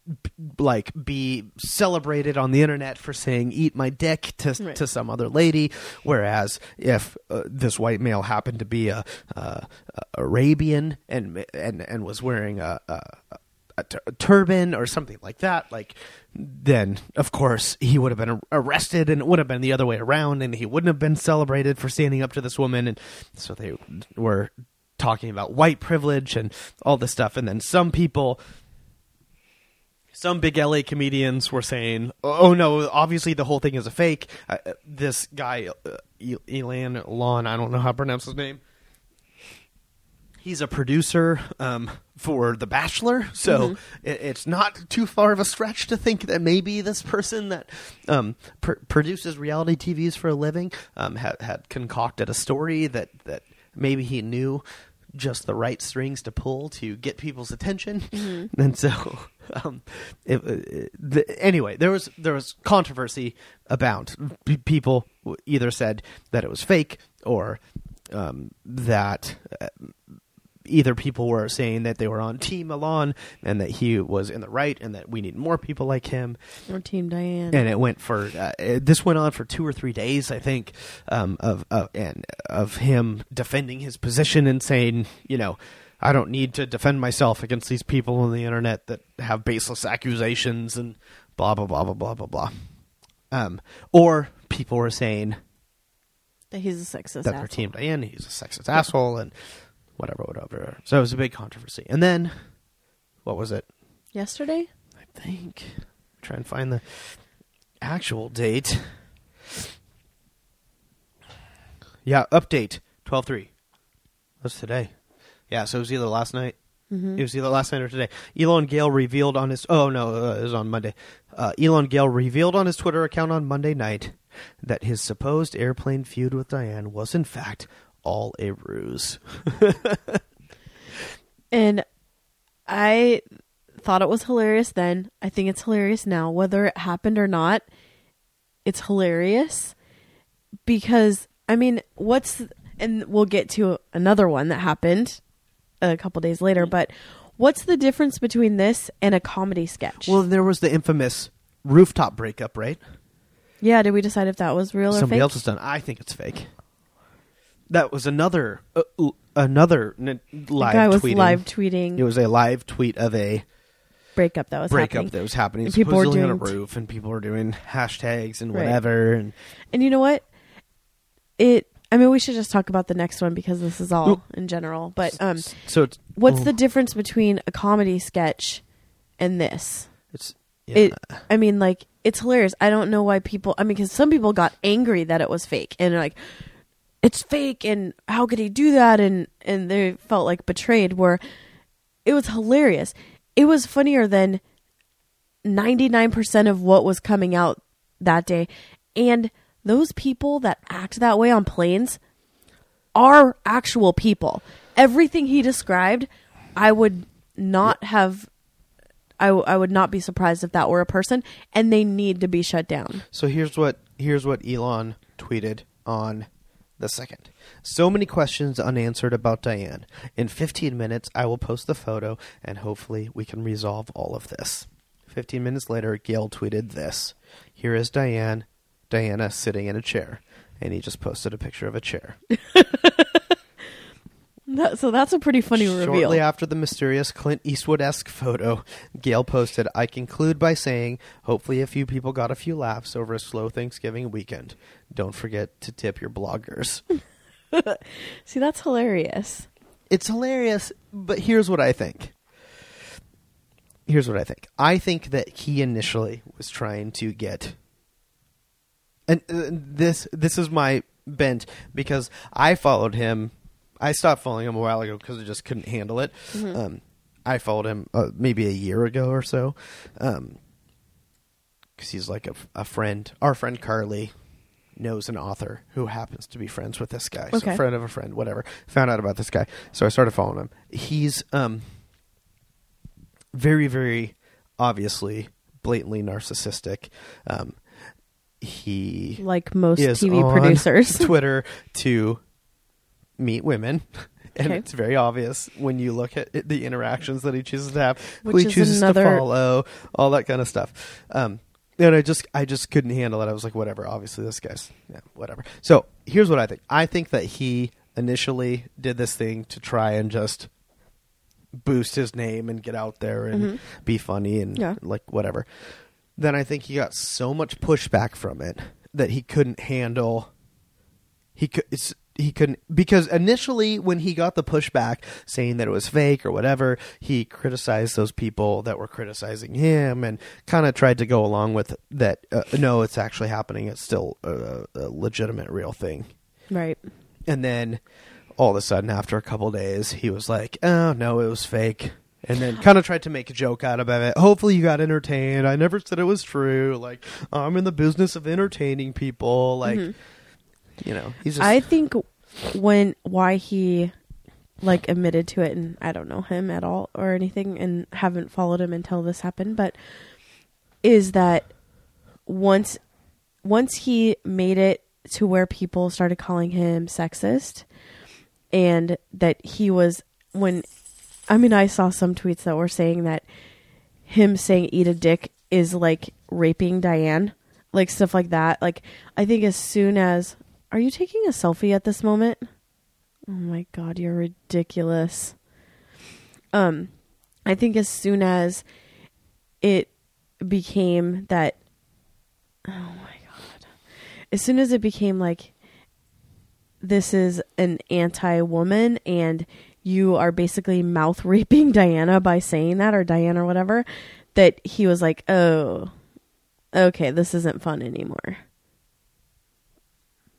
like be celebrated on the internet for saying "eat my dick" to Right. to some other lady, whereas if uh, this white male happened to be a, uh, Arabian and and and was wearing a, a a, tur- a turban or something like that, like then of course he would have been arrested, and it would have been the other way around, and he wouldn't have been celebrated for standing up to this woman, and so they were talking about white privilege and all this stuff, and then some people some big LA comedians were saying, "Oh no, obviously the whole thing is a fake." Uh, uh, this guy, uh, Elan Lon, I don't know how to pronounce his name. He's a producer um, for The Bachelor, so it, it's not too far of a stretch to think that maybe this person that um, pr- produces reality TVs for a living um, had, had concocted a story that that maybe he knew just the right strings to pull to get people's attention, and so um, it, it, the, anyway, there was there was controversy about P- people either said that it was fake or um, that. Uh, either people were saying that they were on Team Milan and that he was in the right and that we need more people like him. Or Team Diane. And it went for uh, it- this went on for two or three days, I think, um, of and of him defending his position and saying, you know, I don't need to defend myself against these people on the internet that have baseless accusations and blah blah blah blah blah blah blah. Um, or people were saying that he's a sexist. that for asshole. Team Diane, he's a sexist asshole and whatever, whatever. So it was a big controversy. And then, what was it? Yesterday? I think. Try and find the actual date. Yeah, update twelve three. That's today. Yeah, so it was either last night. It was either last night or today. Elon Gale revealed on his. Oh no, uh, it was on Monday. Uh, Elon Gale revealed on his Twitter account on Monday night that his supposed airplane feud with Diane was in fact all a ruse. And I thought it was hilarious then. I think it's hilarious now. Whether it happened or not, it's hilarious because I mean, what's and we'll get to another one that happened a couple days later, but what's the difference between this and a comedy sketch? well, there was the infamous rooftop breakup, right? yeah, did we decide if that was real or somebody fake? else has done. I think it's fake. That was another uh, another n- live guy was tweeting. live tweeting It was a live tweet of a breakup that was breakup happening. that was happening. And people were supposedly on a doing roof, and people were doing hashtags and Right. whatever. And And you know what? It. I mean, we should just talk about the next one because this is all Well, in general. But um, so it's what's oh, the difference between a comedy sketch and this? It's yeah. It. I mean, like it's hilarious. I don't know why people. I mean, because some people got angry that it was fake and they're like, it's fake, and how could he do that? And and they felt like betrayed. Where it was hilarious. It was funnier than ninety nine percent of what was coming out that day, and those people that act that way on planes are actual people. Everything he described, I would not have. I, w- I would not be surprised if that were a person, and they need to be shut down. So here's what here's what Elon tweeted on the second. So many questions unanswered about Diane. In 15 minutes, I will post the photo, and hopefully, we can resolve all of this. 15 minutes later, Gale tweeted this: "Here is Diane, Diana sitting in a chair." And he just posted a picture of a chair. That, so that's a pretty funny reveal. Shortly after the mysterious Clint Eastwood esque photo, Gale posted, I conclude by saying, hopefully a few people got a few laughs over a slow Thanksgiving weekend. Don't forget to tip your bloggers. See, that's hilarious. it's hilarious, but here's what I think. Here's what I think. I think that he initially was trying to get and uh, this this is my bent because I followed him. I stopped following him a while ago because I just couldn't handle it. Um, I followed him uh, maybe a year ago or so, because he's like a, a friend. Our friend Carly knows an author who happens to be friends with this guy. Okay. a friend of a friend, whatever. Found out about this guy, so I started following him. He's um very, very obviously blatantly narcissistic. Um, he Like most TV producers. Twitter to meet women. And Okay. it's very obvious when you look at it, the interactions that he chooses to have, who he chooses another- to follow, all that kind of stuff. Um, and I just, I just couldn't handle it. I was like, whatever. Obviously, this guy's, yeah, whatever. So here's what I think. I think that he initially did this thing to try and just boost his name and get out there and be funny and Mm-hmm. Yeah. like whatever. Then I think he got so much pushback from it that he couldn't handle. He could. It's, he couldn't because initially when he got the pushback saying that it was fake or whatever, he criticized those people that were criticizing him and kind of tried to go along with that. Uh, no, it's actually happening. It's still a, a legitimate, real thing. Right. And then all of a sudden, after a couple days, he was like, "Oh no, it was fake." And then kind of tried to make a joke out of it. Hopefully, you got entertained. I never said it was true. Like I'm in the business of entertaining people. Like you know, he's just I think when why he like admitted to it and I don't know him at all or anything and haven't followed him until this happened, but is that once once he made it to where people started calling him sexist and that he was when I mean I saw some tweets that were saying that him saying eat a dick is like raping Diane, like stuff like that. Like I think as soon as are you taking a selfie at this moment? Oh my god, you're ridiculous. Um I think as soon as it became that oh my god. As soon as it became like this is an anti-woman and you are basically mouth raping Diana by saying that or Diana or whatever that he was like, "Oh, okay, this isn't fun anymore."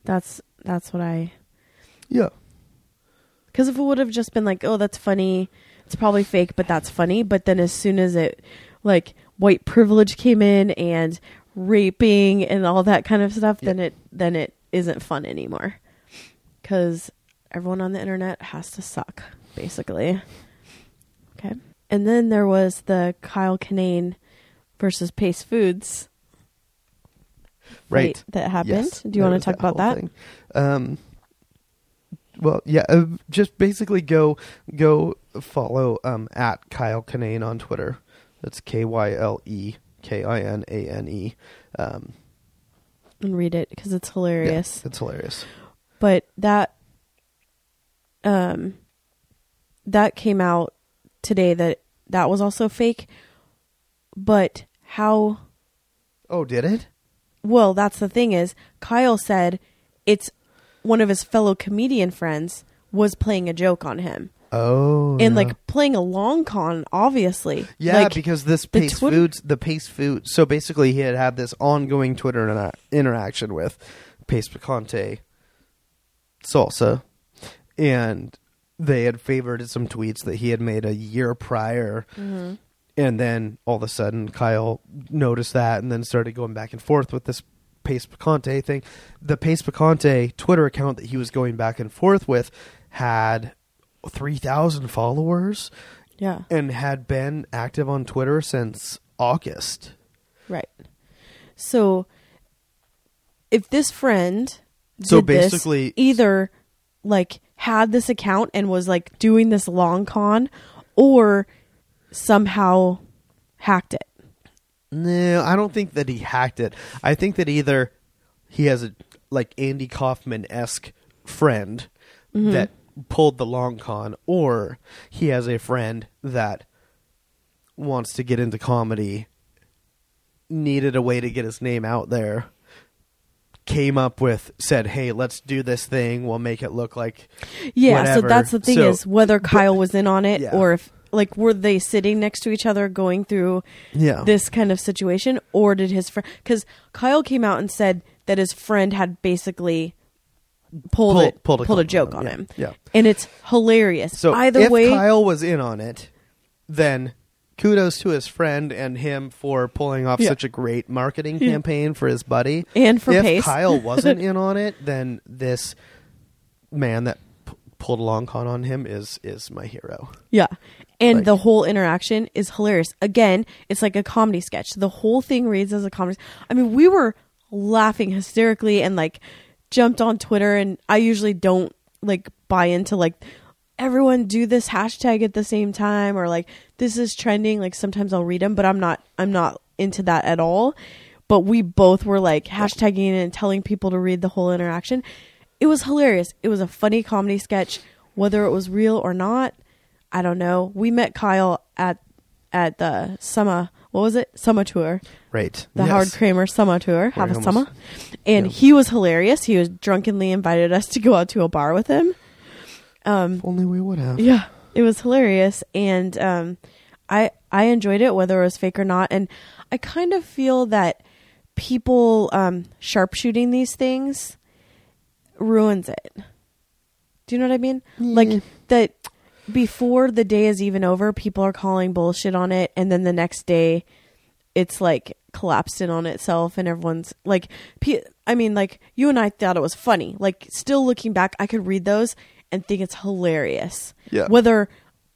That's that's what I yeah. because if it would have just been like, "Oh, that's funny," it's probably fake, but that's funny. But then as soon as it like white privilege came in and raping and all that kind of stuff, then it then it isn't fun anymore because everyone on the internet has to suck, basically. Okay, and then there was the Kyle Kinane versus Pace Foods Right. that happened. Yes, Do you want to talk about that? thing. Um, well, yeah, uh, just basically go go follow um, at Kyle Kinane on Twitter. That's K Y L E K I N A N E. Um, And read it because it's yeah, hilarious. it's hilarious. but that um that came out today that that was also fake but how Oh, did it? Well that's the thing is Kyle said it's one of his fellow comedian friends was playing a joke on him Oh, and yeah. like playing a long con obviously Yeah, Like, because this Pace Twitter- Foods, the Pace Food. So basically, he had had this ongoing Twitter intera- interaction with Pace Picante Salsa, and they had favorited some tweets that he had made a year prior. Mm-hmm. And then all of a sudden, Kyle noticed that and then started going back and forth with this Pace Picante thing. The Pace Picante Twitter account that he was going back and forth with had 3,000 followers yeah and had been active on Twitter since August. right so if this friend So did this, basically- either like had this account and was like doing this long con or somehow hacked it No, I don't think that he hacked it. I think that either he has a like Andy Kaufman esque friend Mm-hmm. that pulled the long con, or he has a friend that wants to get into comedy, needed a way to get his name out there, came up with said, "Hey, let's do this thing. We'll make it look like yeah whatever." so that's the thing So- is whether kyle was in on it Yeah. or if like were they sitting next to each other going through yeah this kind of situation or did his friend because kyle came out and said that his friend had basically pulled Pull- it pulled a pulled a joke on on him, him yeah. and it's hilarious So either if way Kyle was in on it, then kudos to his friend and him for pulling off Yeah. such a great marketing campaign for his buddy. And for if Pace. Kyle wasn't in on it, then this man that p- pulled a long con on him is is my hero. Yeah. And Like- the whole interaction is hilarious. Again, it's like a comedy sketch. The whole thing reads as a comedy. I mean, we were laughing hysterically and like jumped on Twitter and I usually don't like buy into like everyone do this hashtag at the same time or like this is trending like sometimes I'll read them but I'm not I'm not into that at all. But we both were like hashtagging and telling people to read the whole interaction. It was hilarious. It was a funny comedy sketch whether it was real or not. I don't know. We met Kyle at at the summer. What was it? Summer tour. Right. The Yes. Howard Kramer summer tour. Have a summer. And Yeah. he was hilarious. He was drunkenly invited us to go out to a bar with him. Um, If only we would have. yeah, it was hilarious, and um, I I enjoyed it whether it was fake or not. And I kind of feel that people um, sharpshooting these things ruins it. Do you know what I mean? Like that before the day is even over, people are calling bullshit on it, and then the next day, it's like collapsed in on itself, and everyone's like, I mean, like you and I thought it was funny. Like still looking back, I could read those and think it's hilarious. Yeah. Whether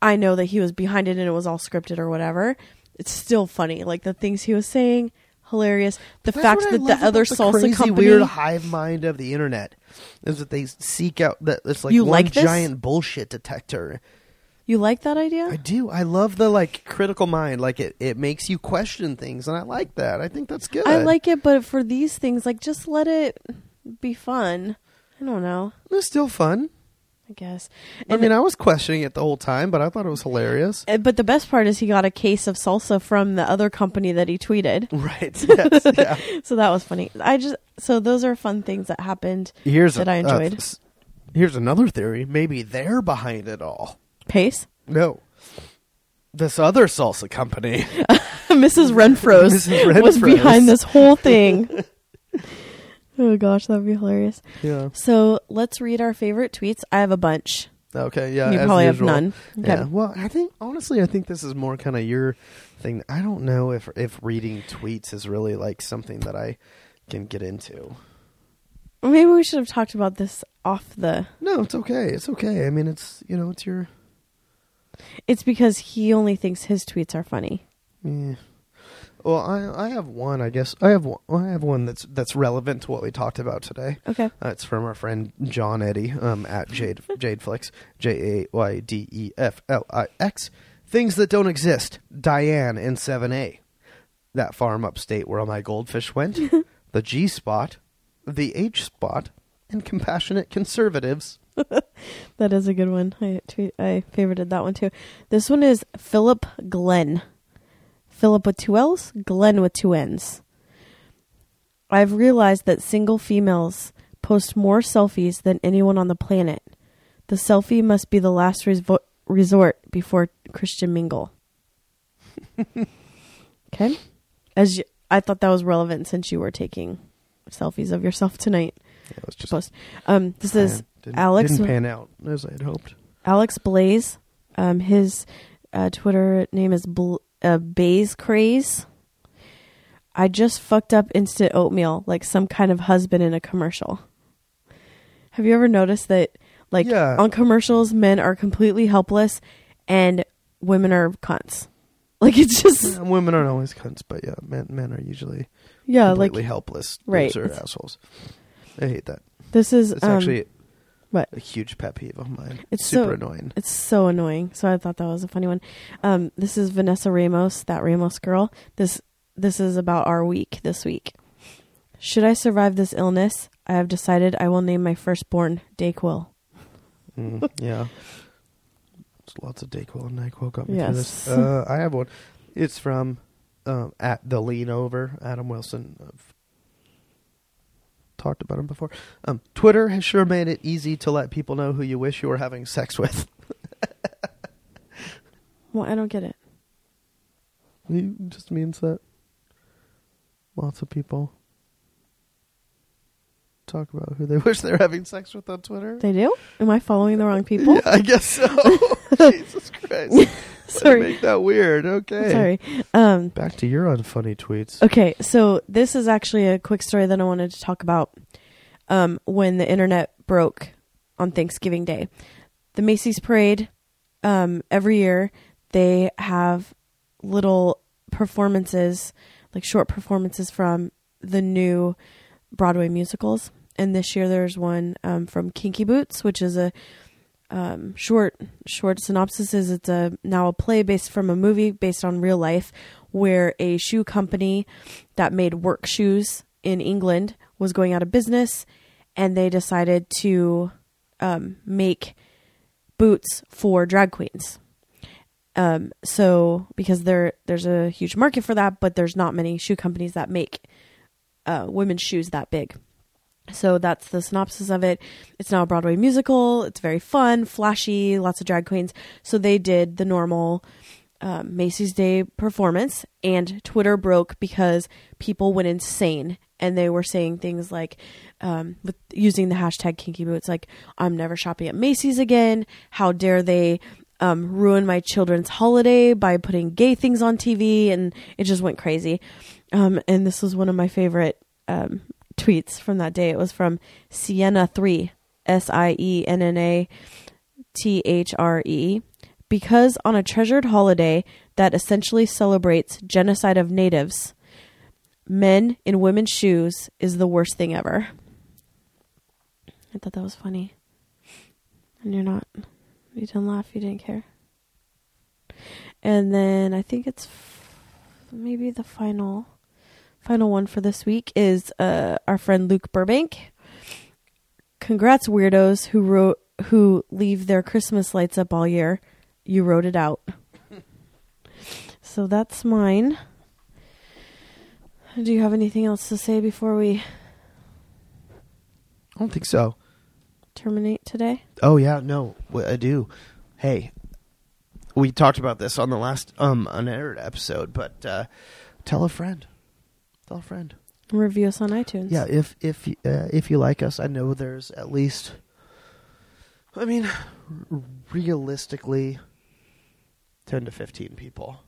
I know that he was behind it and it was all scripted or whatever, it's still funny. Like the things he was saying, hilarious. The That's fact that the other about salsa crazy, company. weird hive mind of the internet is that they seek out that it's like You one like giant bullshit detector. You like that idea? I do. I love the like critical mind. Like it, it makes you question things, and I like that. I think that's good. I like it, but for these things, like just let it be fun. I don't know. It's still fun. I guess. I And mean, I was questioning it the whole time, but I thought it was hilarious. Uh, But the best part is he got a case of salsa from the other company that he tweeted. Right. Yes. yeah. So that was funny. I just so those are fun things that happened Here's that a- I enjoyed. uh, here's another theory. Maybe they're behind it all. Pace. No. This other salsa company. Mrs. Renfro's Mrs. was behind this whole thing. oh gosh, that'd be hilarious. yeah. So let's read our favorite tweets. I have a bunch. Okay. Yeah. you as probably have none. Okay. Yeah. Well, I think honestly, I think this is more kind of your thing. I don't know if if reading tweets is really like something that I can get into. Maybe we should have talked about this off the. No, it's okay. It's okay. I mean, it's you know, it's your. It's because he only thinks his tweets are funny. Yeah. Well, I I have one. I guess I have one. I have one that's that's relevant to what we talked about today. Okay. Uh, it's from our friend John Eddie um, at Jade Jaydeflix J A Y D E F L I X. Things that don't exist. Diane in Seven A. That farm upstate where all my goldfish went. the G spot, the H spot, and compassionate conservatives. That is a good one. I tweet, I favorited that one too. This one is Philip Glenn. Philip with two L's, Glenn with two N's. I've realized that single females post more selfies than anyone on the planet. The selfie must be the last resvo- resort before Christian mingle. okay, as you, I thought that was relevant since you were taking selfies of yourself tonight. Yeah, it was just Post. Um, this is didn't, Alex. didn't pan out as I had hoped. Alex Blaze. Um, his uh, Twitter name is Bl- uh, Baze Craze. I just fucked up instant oatmeal like some kind of husband in a commercial. Have you ever noticed that, like, Yeah. on commercials, men are completely helpless and women are cunts? Like, it's just, Yeah, women aren't always cunts, but yeah, men men are usually yeah, like, completely helpless. right. Are assholes. I hate that. this is, It's um, actually what? a huge pet peeve of mine. It's super so- annoying. It's so annoying. So I thought that was a funny one. Um, this is Vanessa Ramos, that Ramos girl. This this is about our week this week. Should I survive this illness? I have decided I will name my firstborn Dayquil. Mm, yeah. There's lots of Dayquil and NyQuil got me through this. Uh, I have one. It's from um, at the lean over Adam Wilson. I've talked about him before. Um, Twitter has sure made it easy to let people know who you wish you were having sex with. Well, I don't get it. It just means that lots of people talk about who they wish they were having sex with on Twitter. They do? Am I following the wrong people? Yeah, I guess so. Jesus Christ. Way to Sorry. Make that weird. Okay. Sorry. Um, Back to your unfunny tweets. Okay, so this is actually a quick story that I wanted to talk about. Um, when the internet broke on Thanksgiving Day, the Macy's Parade, um, every year they have little performances, like short performances from the new Broadway musicals. And this year there's one um, from Kinky Boots, which is a um, short short synopsis is it's a now a play based from a movie based on real life where a shoe company that made work shoes in England was going out of business and they decided to um, make boots for drag queens Um, so because there there's a huge market for that, but there's not many shoe companies that make uh, women's shoes that big. So that's the synopsis of it. It's now a Broadway musical. It's very fun, flashy, lots of drag queens. So they did the normal um, Macy's Day performance, and Twitter broke because people went insane and they were saying things like, um, with using the hashtag Kinky Boots, like "I'm never shopping at Macy's again." How dare they um, ruin my children's holiday by putting gay things on TV? And it just went crazy. Um, and this was one of my favorite um, tweets from that day. It was from Sienna Three, S I E N N A T H R E. Because on a treasured holiday that essentially celebrates genocide of natives, men in women's shoes is the worst thing ever. I thought that was funny. And you're not. You didn't laugh. You didn't care. And then I think it's f- maybe the final final one for this week is uh, our friend Luke Burbank. Congrats, weirdos who wrote who leave their Christmas lights up all year. You wrote it out. so that's mine. Do you have anything else to say before we I don't think so. terminate today? Oh yeah, no, I do. Hey, we talked about this on the last um unaired episode, but uh, tell a friend. Tell a friend. Review us on iTunes. Yeah, if if uh, if you like us, I know there's at least. I mean, realistically, ten to fifteen people.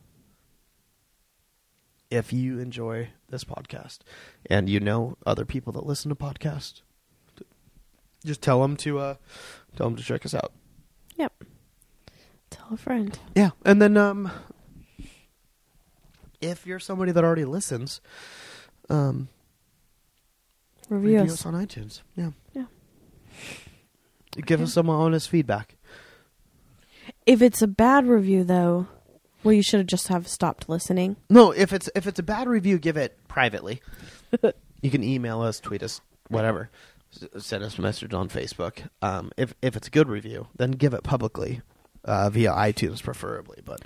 If you enjoy this podcast, and you know other people that listen to podcasts, just tell them to uh, tell them to check us out. Yep. Tell a friend. Yeah, and then um, if you're somebody that already listens, um, Review, review us. us on iTunes. Yeah. Yeah. Give Okay. us some honest feedback. If it's a bad review, though, well, you should have just have stopped listening. No, if it's if it's a bad review, give it privately. you can email us, tweet us, whatever. S- send us a message on Facebook. Um, if if it's a good review, then give it publicly uh, via iTunes, preferably. But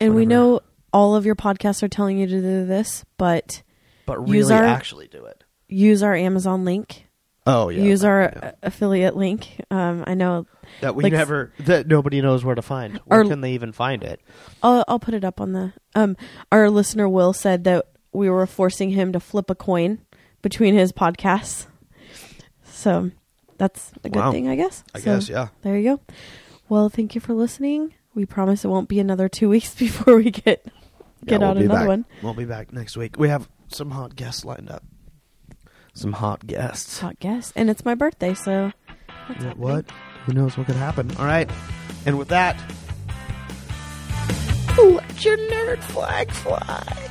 And we know all of your podcasts are telling you to do this, but but Use really, our- actually do it. use our Amazon link. Oh yeah, use our yeah. affiliate link. Um, I know. that we like- never that nobody knows where to find. Where Our- can they even find it? I'll I'll put it up on the. Um, our listener Will said that we were forcing him to flip a coin between his podcasts. So that's a good Wow. thing, I guess. I So guess yeah. There you go. Well, thank you for listening. We promise it won't be another two weeks before we get get Yeah, out we'll be another back. one. We'll be back next week. We have some hot guests lined up. Some hot guests. hot guests, and it's my birthday, so what? Who knows what could happen? All right. And with that, let your nerd flag fly.